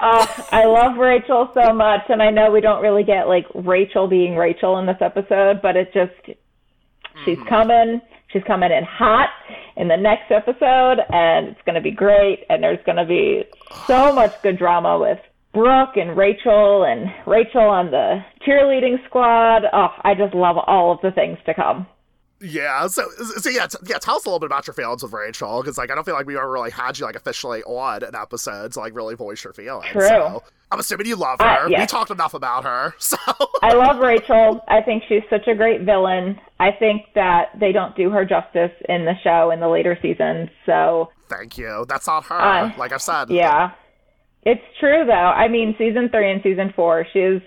Uh, I love Rachel so much, and I know we don't really get like Rachel being Rachel in this episode, but it just she's mm. coming. She's coming in hot in the next episode, and it's going to be great. And there's going to be so much good drama with Brooke and Rachel, and Rachel on the cheerleading squad. Oh, I just love all of the things to come. Yeah, so so yeah, t- yeah. Tell us a little bit about your feelings with Rachel, because like I don't feel like we ever really had you like officially on an episode to like really voice your feelings. True. So I'm assuming you love her. Uh, yes. We talked enough about her, so I love Rachel. I think she's such a great villain. I think that they don't do her justice in the show in the later seasons. So thank you. That's not her. Uh, like I've said. Yeah, it's true though. I mean, season three and season four, she's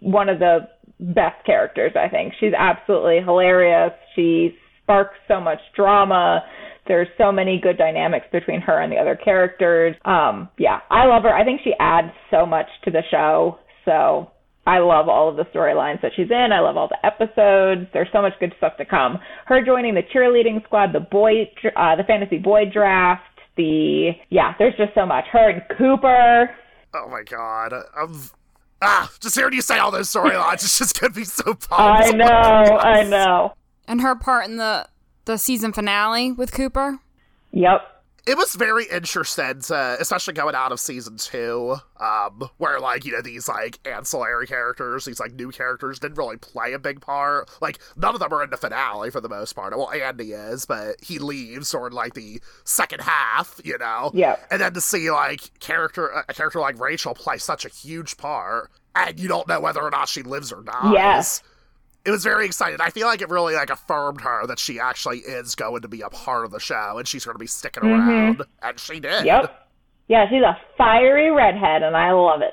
one of the best characters, I think. She's absolutely hilarious. She sparks so much drama. There's so many good dynamics between her and the other characters. Um, yeah, I love her. I think she adds so much to the show. So I love all of the storylines that she's in. I love all the episodes. There's so much good stuff to come. Her joining the cheerleading squad, the boy, uh, the fantasy boy draft, the yeah. There's just so much. Her and Cooper. Oh my god. I'm ah, just hearing you say all those storylines, it's just gonna be so pumped. I know, I know. And her part in the the season finale with Cooper. Yep it was very interesting, to, especially going out of season two, um, where like you know these like ancillary characters, these like new characters didn't really play a big part. Like none of them are in the finale for the most part. Well, Andy is, but he leaves or in like the second half, you know. Yeah. And then to see like character a character like Rachel play such a huge part, and you don't know whether or not she lives or not. Yes it was very exciting. I feel like it really like affirmed her that she actually is going to be a part of the show and she's going to be sticking mm-hmm. around, and she did. Yep. Yeah, she's a fiery redhead, and I love it.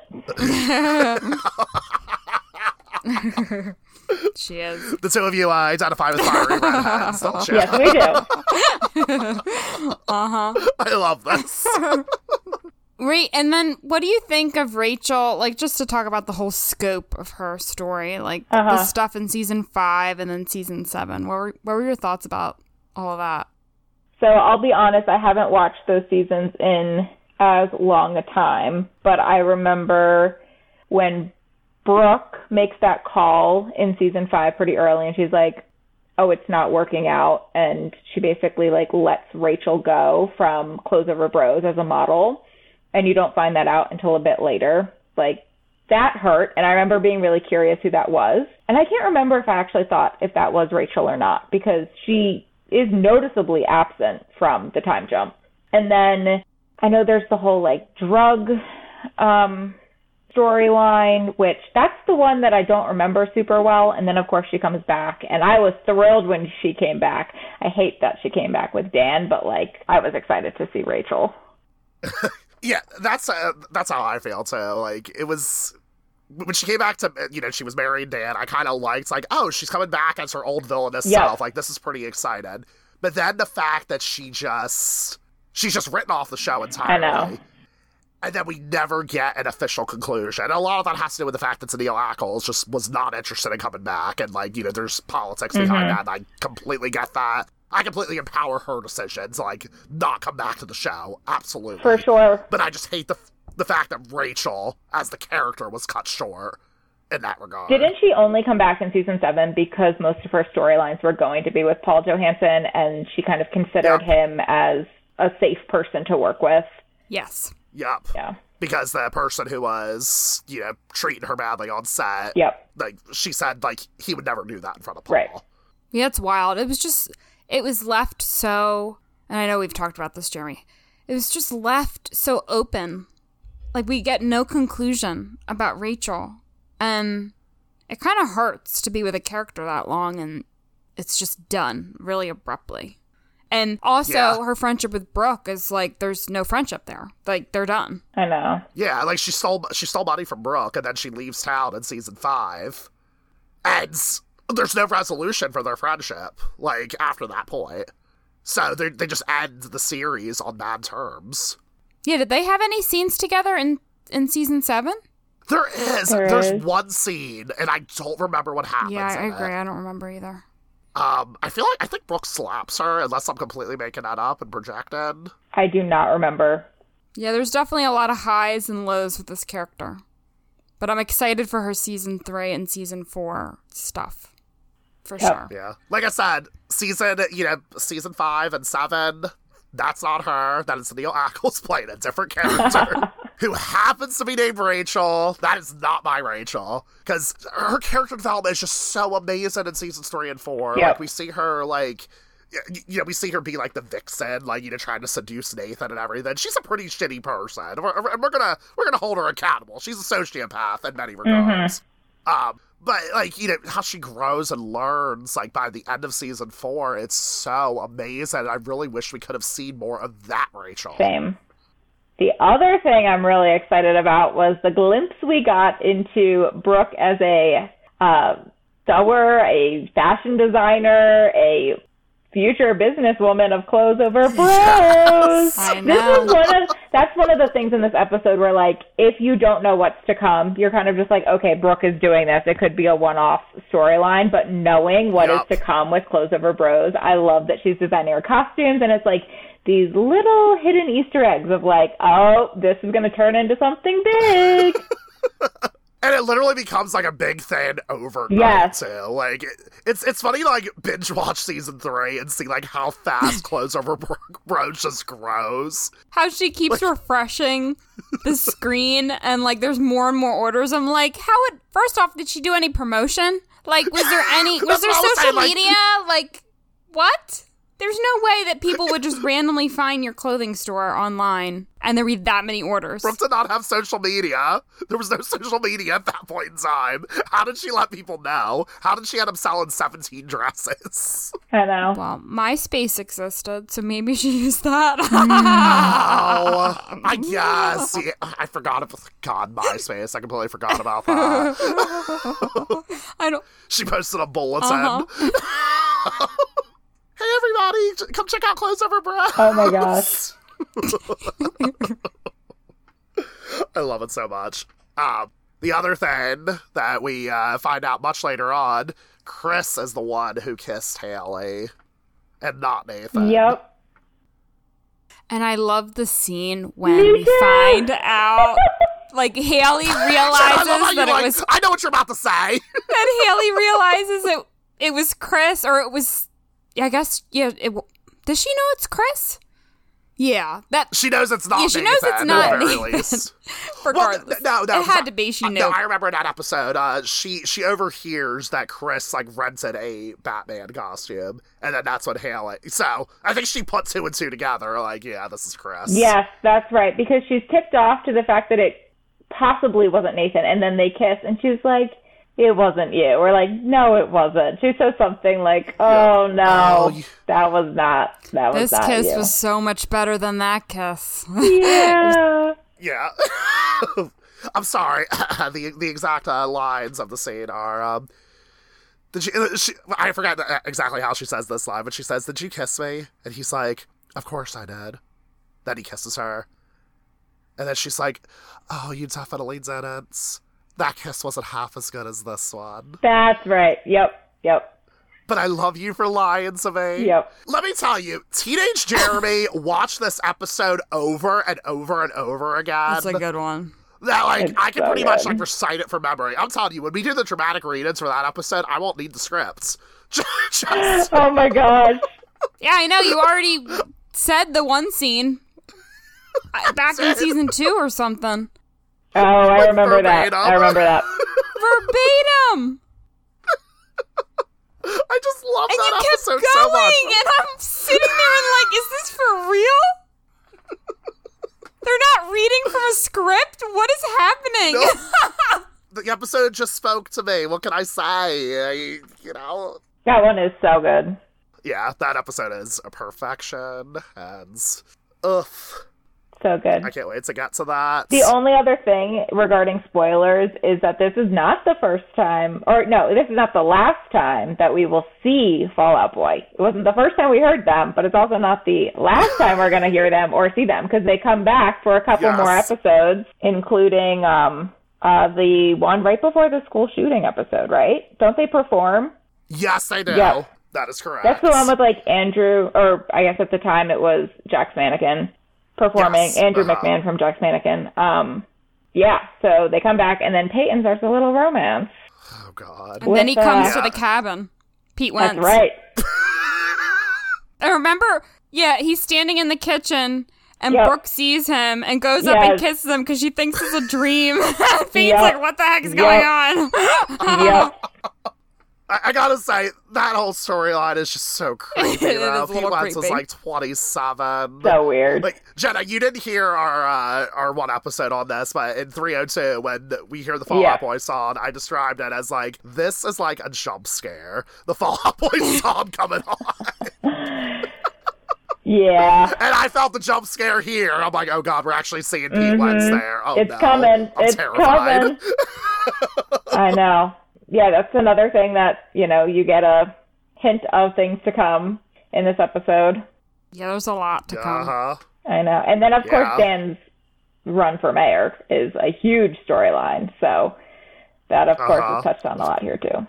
she is. The two of you uh, identify with fiery redheads, don't you? Yes, we do. uh huh. I love this. Right, and then what do you think of Rachel? Like, just to talk about the whole scope of her story, like uh-huh. the stuff in season five and then season seven. What were what were your thoughts about all of that? So I'll be honest, I haven't watched those seasons in as long a time, but I remember when Brooke makes that call in season five pretty early, and she's like, "Oh, it's not working out," and she basically like lets Rachel go from Clothes Over Bros as a model and you don't find that out until a bit later. Like that hurt, and I remember being really curious who that was. And I can't remember if I actually thought if that was Rachel or not because she is noticeably absent from the time jump. And then I know there's the whole like drug um storyline, which that's the one that I don't remember super well. And then of course she comes back, and I was thrilled when she came back. I hate that she came back with Dan, but like I was excited to see Rachel. Yeah, that's uh, that's how I feel too. Like it was when she came back to you know she was married Dan. I kind of liked like oh she's coming back as her old villainous yep. self. Like this is pretty excited. But then the fact that she just she's just written off the show entirely. I know. And then we never get an official conclusion. And a lot of that has to do with the fact that Danneel Ackles just was not interested in coming back. And, like, you know, there's politics behind mm-hmm. that. I completely get that. I completely empower her decisions, like not come back to the show. Absolutely, for sure. But I just hate the the fact that Rachel, as the character, was cut short in that regard. Didn't she only come back in season seven because most of her storylines were going to be with Paul Johansson, and she kind of considered yep. him as a safe person to work with? Yes. Yep. Yeah. Because the person who was, you know, treating her badly on set, yep. like she said, like he would never do that in front of Paul. Right. Yeah, it's wild. It was just it was left so, and I know we've talked about this, Jeremy. It was just left so open. Like we get no conclusion about Rachel. And it kind of hurts to be with a character that long and it's just done really abruptly. And also, yeah. her friendship with Brooke is like there's no friendship there. Like they're done. I know. Yeah, like she stole she stole money from Brooke, and then she leaves town in season five, and there's no resolution for their friendship, like, after that point. So they they just end the series on bad terms. Yeah, did they have any scenes together in in season seven? There is. There There's is. one scene, and I don't remember what happens. Yeah, I agree. It. I don't remember either. Um, I feel like I think Brooke slaps her, unless I'm completely making that up and projecting. I do not remember. Yeah, there's definitely a lot of highs and lows with this character, but I'm excited for her season three and season four stuff for yep. sure. Yeah. Like I said, season, you know, season five and seven, that's not her. That is Neil Ackles playing a different character who happens to be named Rachel. That is not my Rachel. Because her character development is just so amazing in seasons three and four. Yep. Like, we see her, like, you know, we see her be like the vixen, like you know, trying to seduce Nathan and everything. She's a pretty shitty person, and we're, we're gonna we're gonna hold her accountable. She's a sociopath in many regards. Mm-hmm. Um, but like you know how she grows and learns like by the end of season four it's so amazing. I really wish we could have seen more of that rachel. Same. The other thing i'm really excited about was the glimpse we got into brooke as a uh, sewer a fashion designer a future businesswoman of clothes over bros. Yes, I know. This is one of that's one of the things in this episode where like if you don't know what's to come, you're kind of just like, okay, Brooke is doing this. It could be a one-off storyline, but knowing what yep. is to come with clothes over bros, I love that she's designing her costumes, and it's like these little hidden Easter eggs of like, oh, this is going to turn into something big. and it literally becomes like a big thing overnight yes. too. Like it, it's it's funny to like binge watch season three and see like how fast Clothes Over Bro just grows. How she keeps like, refreshing the screen and like there's more and more orders. I'm like, how would first off did she do any promotion? Like was there any was there social saying, media? Like, like what? There's no way that people would just randomly find your clothing store online and there be that many orders. Brooke did not have social media. There was no social media at that point in time. How did she let people know? How did she end up selling 17 dresses? I know. Well, MySpace existed, so maybe she used that. oh, I guess. Yeah, I forgot about God, MySpace. I completely forgot about that. I don't. She posted a bulletin. Uh-huh hey everybody, come check out Clothes Over Bros. Oh my gosh. I love it so much. Um, the other thing that we uh, find out much later on, Chris is the one who kissed Haley and not Nathan. Yep. And I love the scene when we find out like Haley realizes that it like, was I know what you're about to say. and Haley realizes it it was Chris or it was I guess yeah. It, does she know it's Chris? Yeah, that she knows it's not. Yeah, she knows it's not. Regardless, well, no, no, it had to be. She knew. No, I remember that episode. Uh, she she overhears that Chris like rented a Batman costume, and then that's what Haley. So I think she put two and two together. Like, yeah, this is Chris. Yes, that's right. Because she's tipped off to the fact that it possibly wasn't Nathan, and then they kiss, and she's like, it wasn't you. We're like, no, it wasn't. She says something like, oh no, oh, that was not. That was this not kiss you. was so much better than that kiss. Yeah. yeah. I'm sorry. the the exact uh, lines of the scene are. Um, did she, uh, she? I forgot exactly how she says this line, but she says, "Did you kiss me?" And he's like, "Of course I did." Then he kisses her, and then she's like, "Oh, you definitely didn't." That kiss wasn't half as good as this one. That's right. Yep. Yep. But I love you for lying to me. Yep. Let me tell you, teenage Jeremy watched this episode over and over and over again. That's a good one. That like it's I can so pretty good. much like recite it from memory. I'm telling you, when we do the dramatic readings for that episode, I won't need the scripts. Just... oh my gosh. Yeah, I know. You already said the one scene uh, back in season two or something. Oh, I remember that. I remember that. Verbatim. I just love and that episode going, so much. And I'm sitting there and like, is this for real? They're not reading from a script. What is happening? Nope. the episode just spoke to me. What can I say? I, you know. That one is so good. Yeah, that episode is a perfection, and ugh so good. I can't wait to get to that. The only other thing regarding spoilers is that this is not the first time, or no, this is not the last time that we will see Fall Out Boy. It wasn't the first time we heard them, but it's also not the last time we're going to hear them or see them because they come back for a couple yes. more episodes, including um, uh, the one right before the school shooting episode, right? Don't they perform? Yes, they do. Yep. That is correct. That's the one with like Andrew, or I guess at the time it was Jack's mannequin performing yes. Andrew uh-huh. McMahon from Jack's Mannequin. Um, yeah, so they come back, and then Peyton starts a little romance. Oh God! And with, then he comes uh, to the cabin. Pete Wentz. That's right. I remember. Yeah, he's standing in the kitchen. And yep. Brooke sees him and goes yes. up and kisses him because she thinks it's a dream. Pete's yep. like, "What the heck's yep. going on?" yep. I, I, gotta say that whole storyline is just so creepy. it though. Pete Wentz is like twenty seven. So weird. Like Jenna, you didn't hear our uh, our one episode on this, but in three oh two, when we hear the Fall yeah. Out Boy song, I described it as like this is like a jump scare. The Fall Out Boy song coming on. Yeah. And I felt the jump scare here. I'm like, oh god, we're actually seeing Pete mm-hmm. Wentz there. Oh it's no. coming. I'm it's terrified. coming. I know yeah, that's another thing that, you know, you get a hint of things to come in this episode. Yeah, there's a lot to come. Uh-huh. I know. And then, of Yeah. course, Dan's run for mayor is a huge storyline. So that, of course, Uh-huh. is touched on a lot here, too.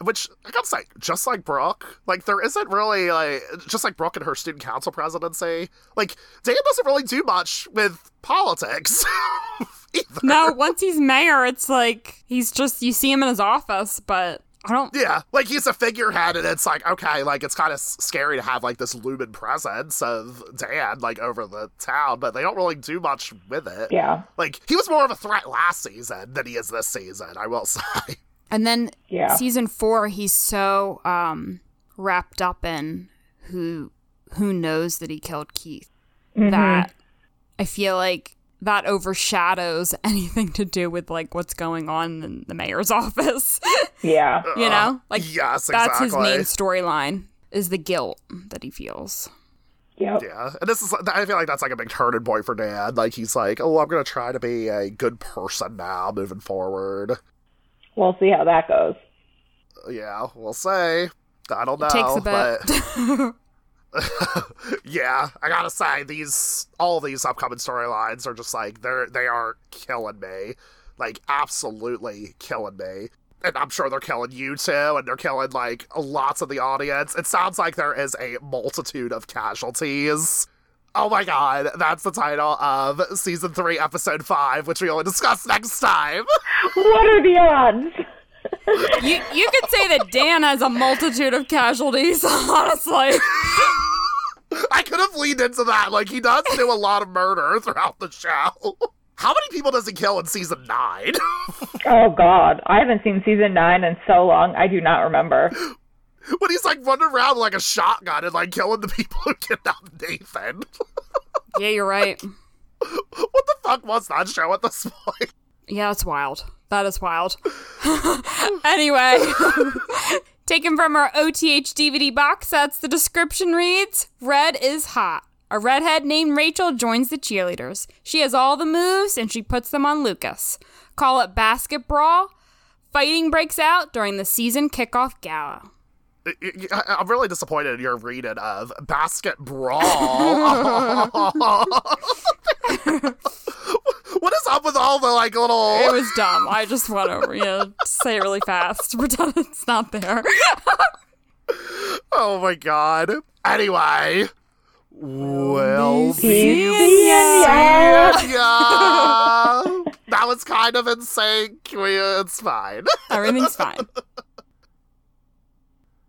Which I gotta say, just like Brooke, like there isn't really like just like Brooke and her student council presidency, like Dan doesn't really do much with politics. either. No, once he's mayor, it's like he's just you see him in his office, but I don't. Yeah, like he's a figurehead, and it's like okay, like it's kind of scary to have like this looming presence of Dan like over the town, but they don't really do much with it. Yeah. Like he was more of a threat last season than he is this season, I will say. And then Yeah. season four, he's so um wrapped up in who who knows that he killed Keith Mm-hmm. that I feel like that overshadows anything to do with like what's going on in the mayor's office. Yeah. you uh, know, like yes, that's his main storyline is the guilt that he feels. Yep. Yeah, and this is I feel like that's like a big turning point for Dan. Like he's like, oh, I'm gonna try to be a good person now, moving forward. We'll see how that goes. Yeah, we'll say. I don't know, It takes a but bit. yeah, I gotta say these all these upcoming storylines are just like they're they are killing me, like absolutely killing me. And I'm sure they're killing you too, and they're killing like lots of the audience. It sounds like there is a multitude of casualties. Oh my god, that's the title of season three, episode five, which we will discuss next time. What are the odds? You you could say that Dan has a multitude of casualties, honestly. I could have leaned into that. Like he does do a lot of murder throughout the show. How many people does he kill in season nine? Oh God, I haven't seen season nine in so long. I do not remember. when he's like running around like a shotgun and like killing the people who kidnapped Nathan. Yeah, you're right. what the fuck was that show at this point? Yeah, it's wild. That is wild. anyway, taken from our OTH DVD box sets, the description reads Red is hot. A redhead named Rachel joins the cheerleaders. She has all the moves and she puts them on Lucas. Call it basket brawl. Fighting breaks out during the season kickoff gala. I'm really disappointed in your reading of Basket Brawl. what is up with all the like little? It was dumb. I just went over, yeah, say it really fast. Pretend it's not there. Oh my god. Anyway, we'll See yeah. That was kind of insane. We- uh, It's fine. Everything's fine.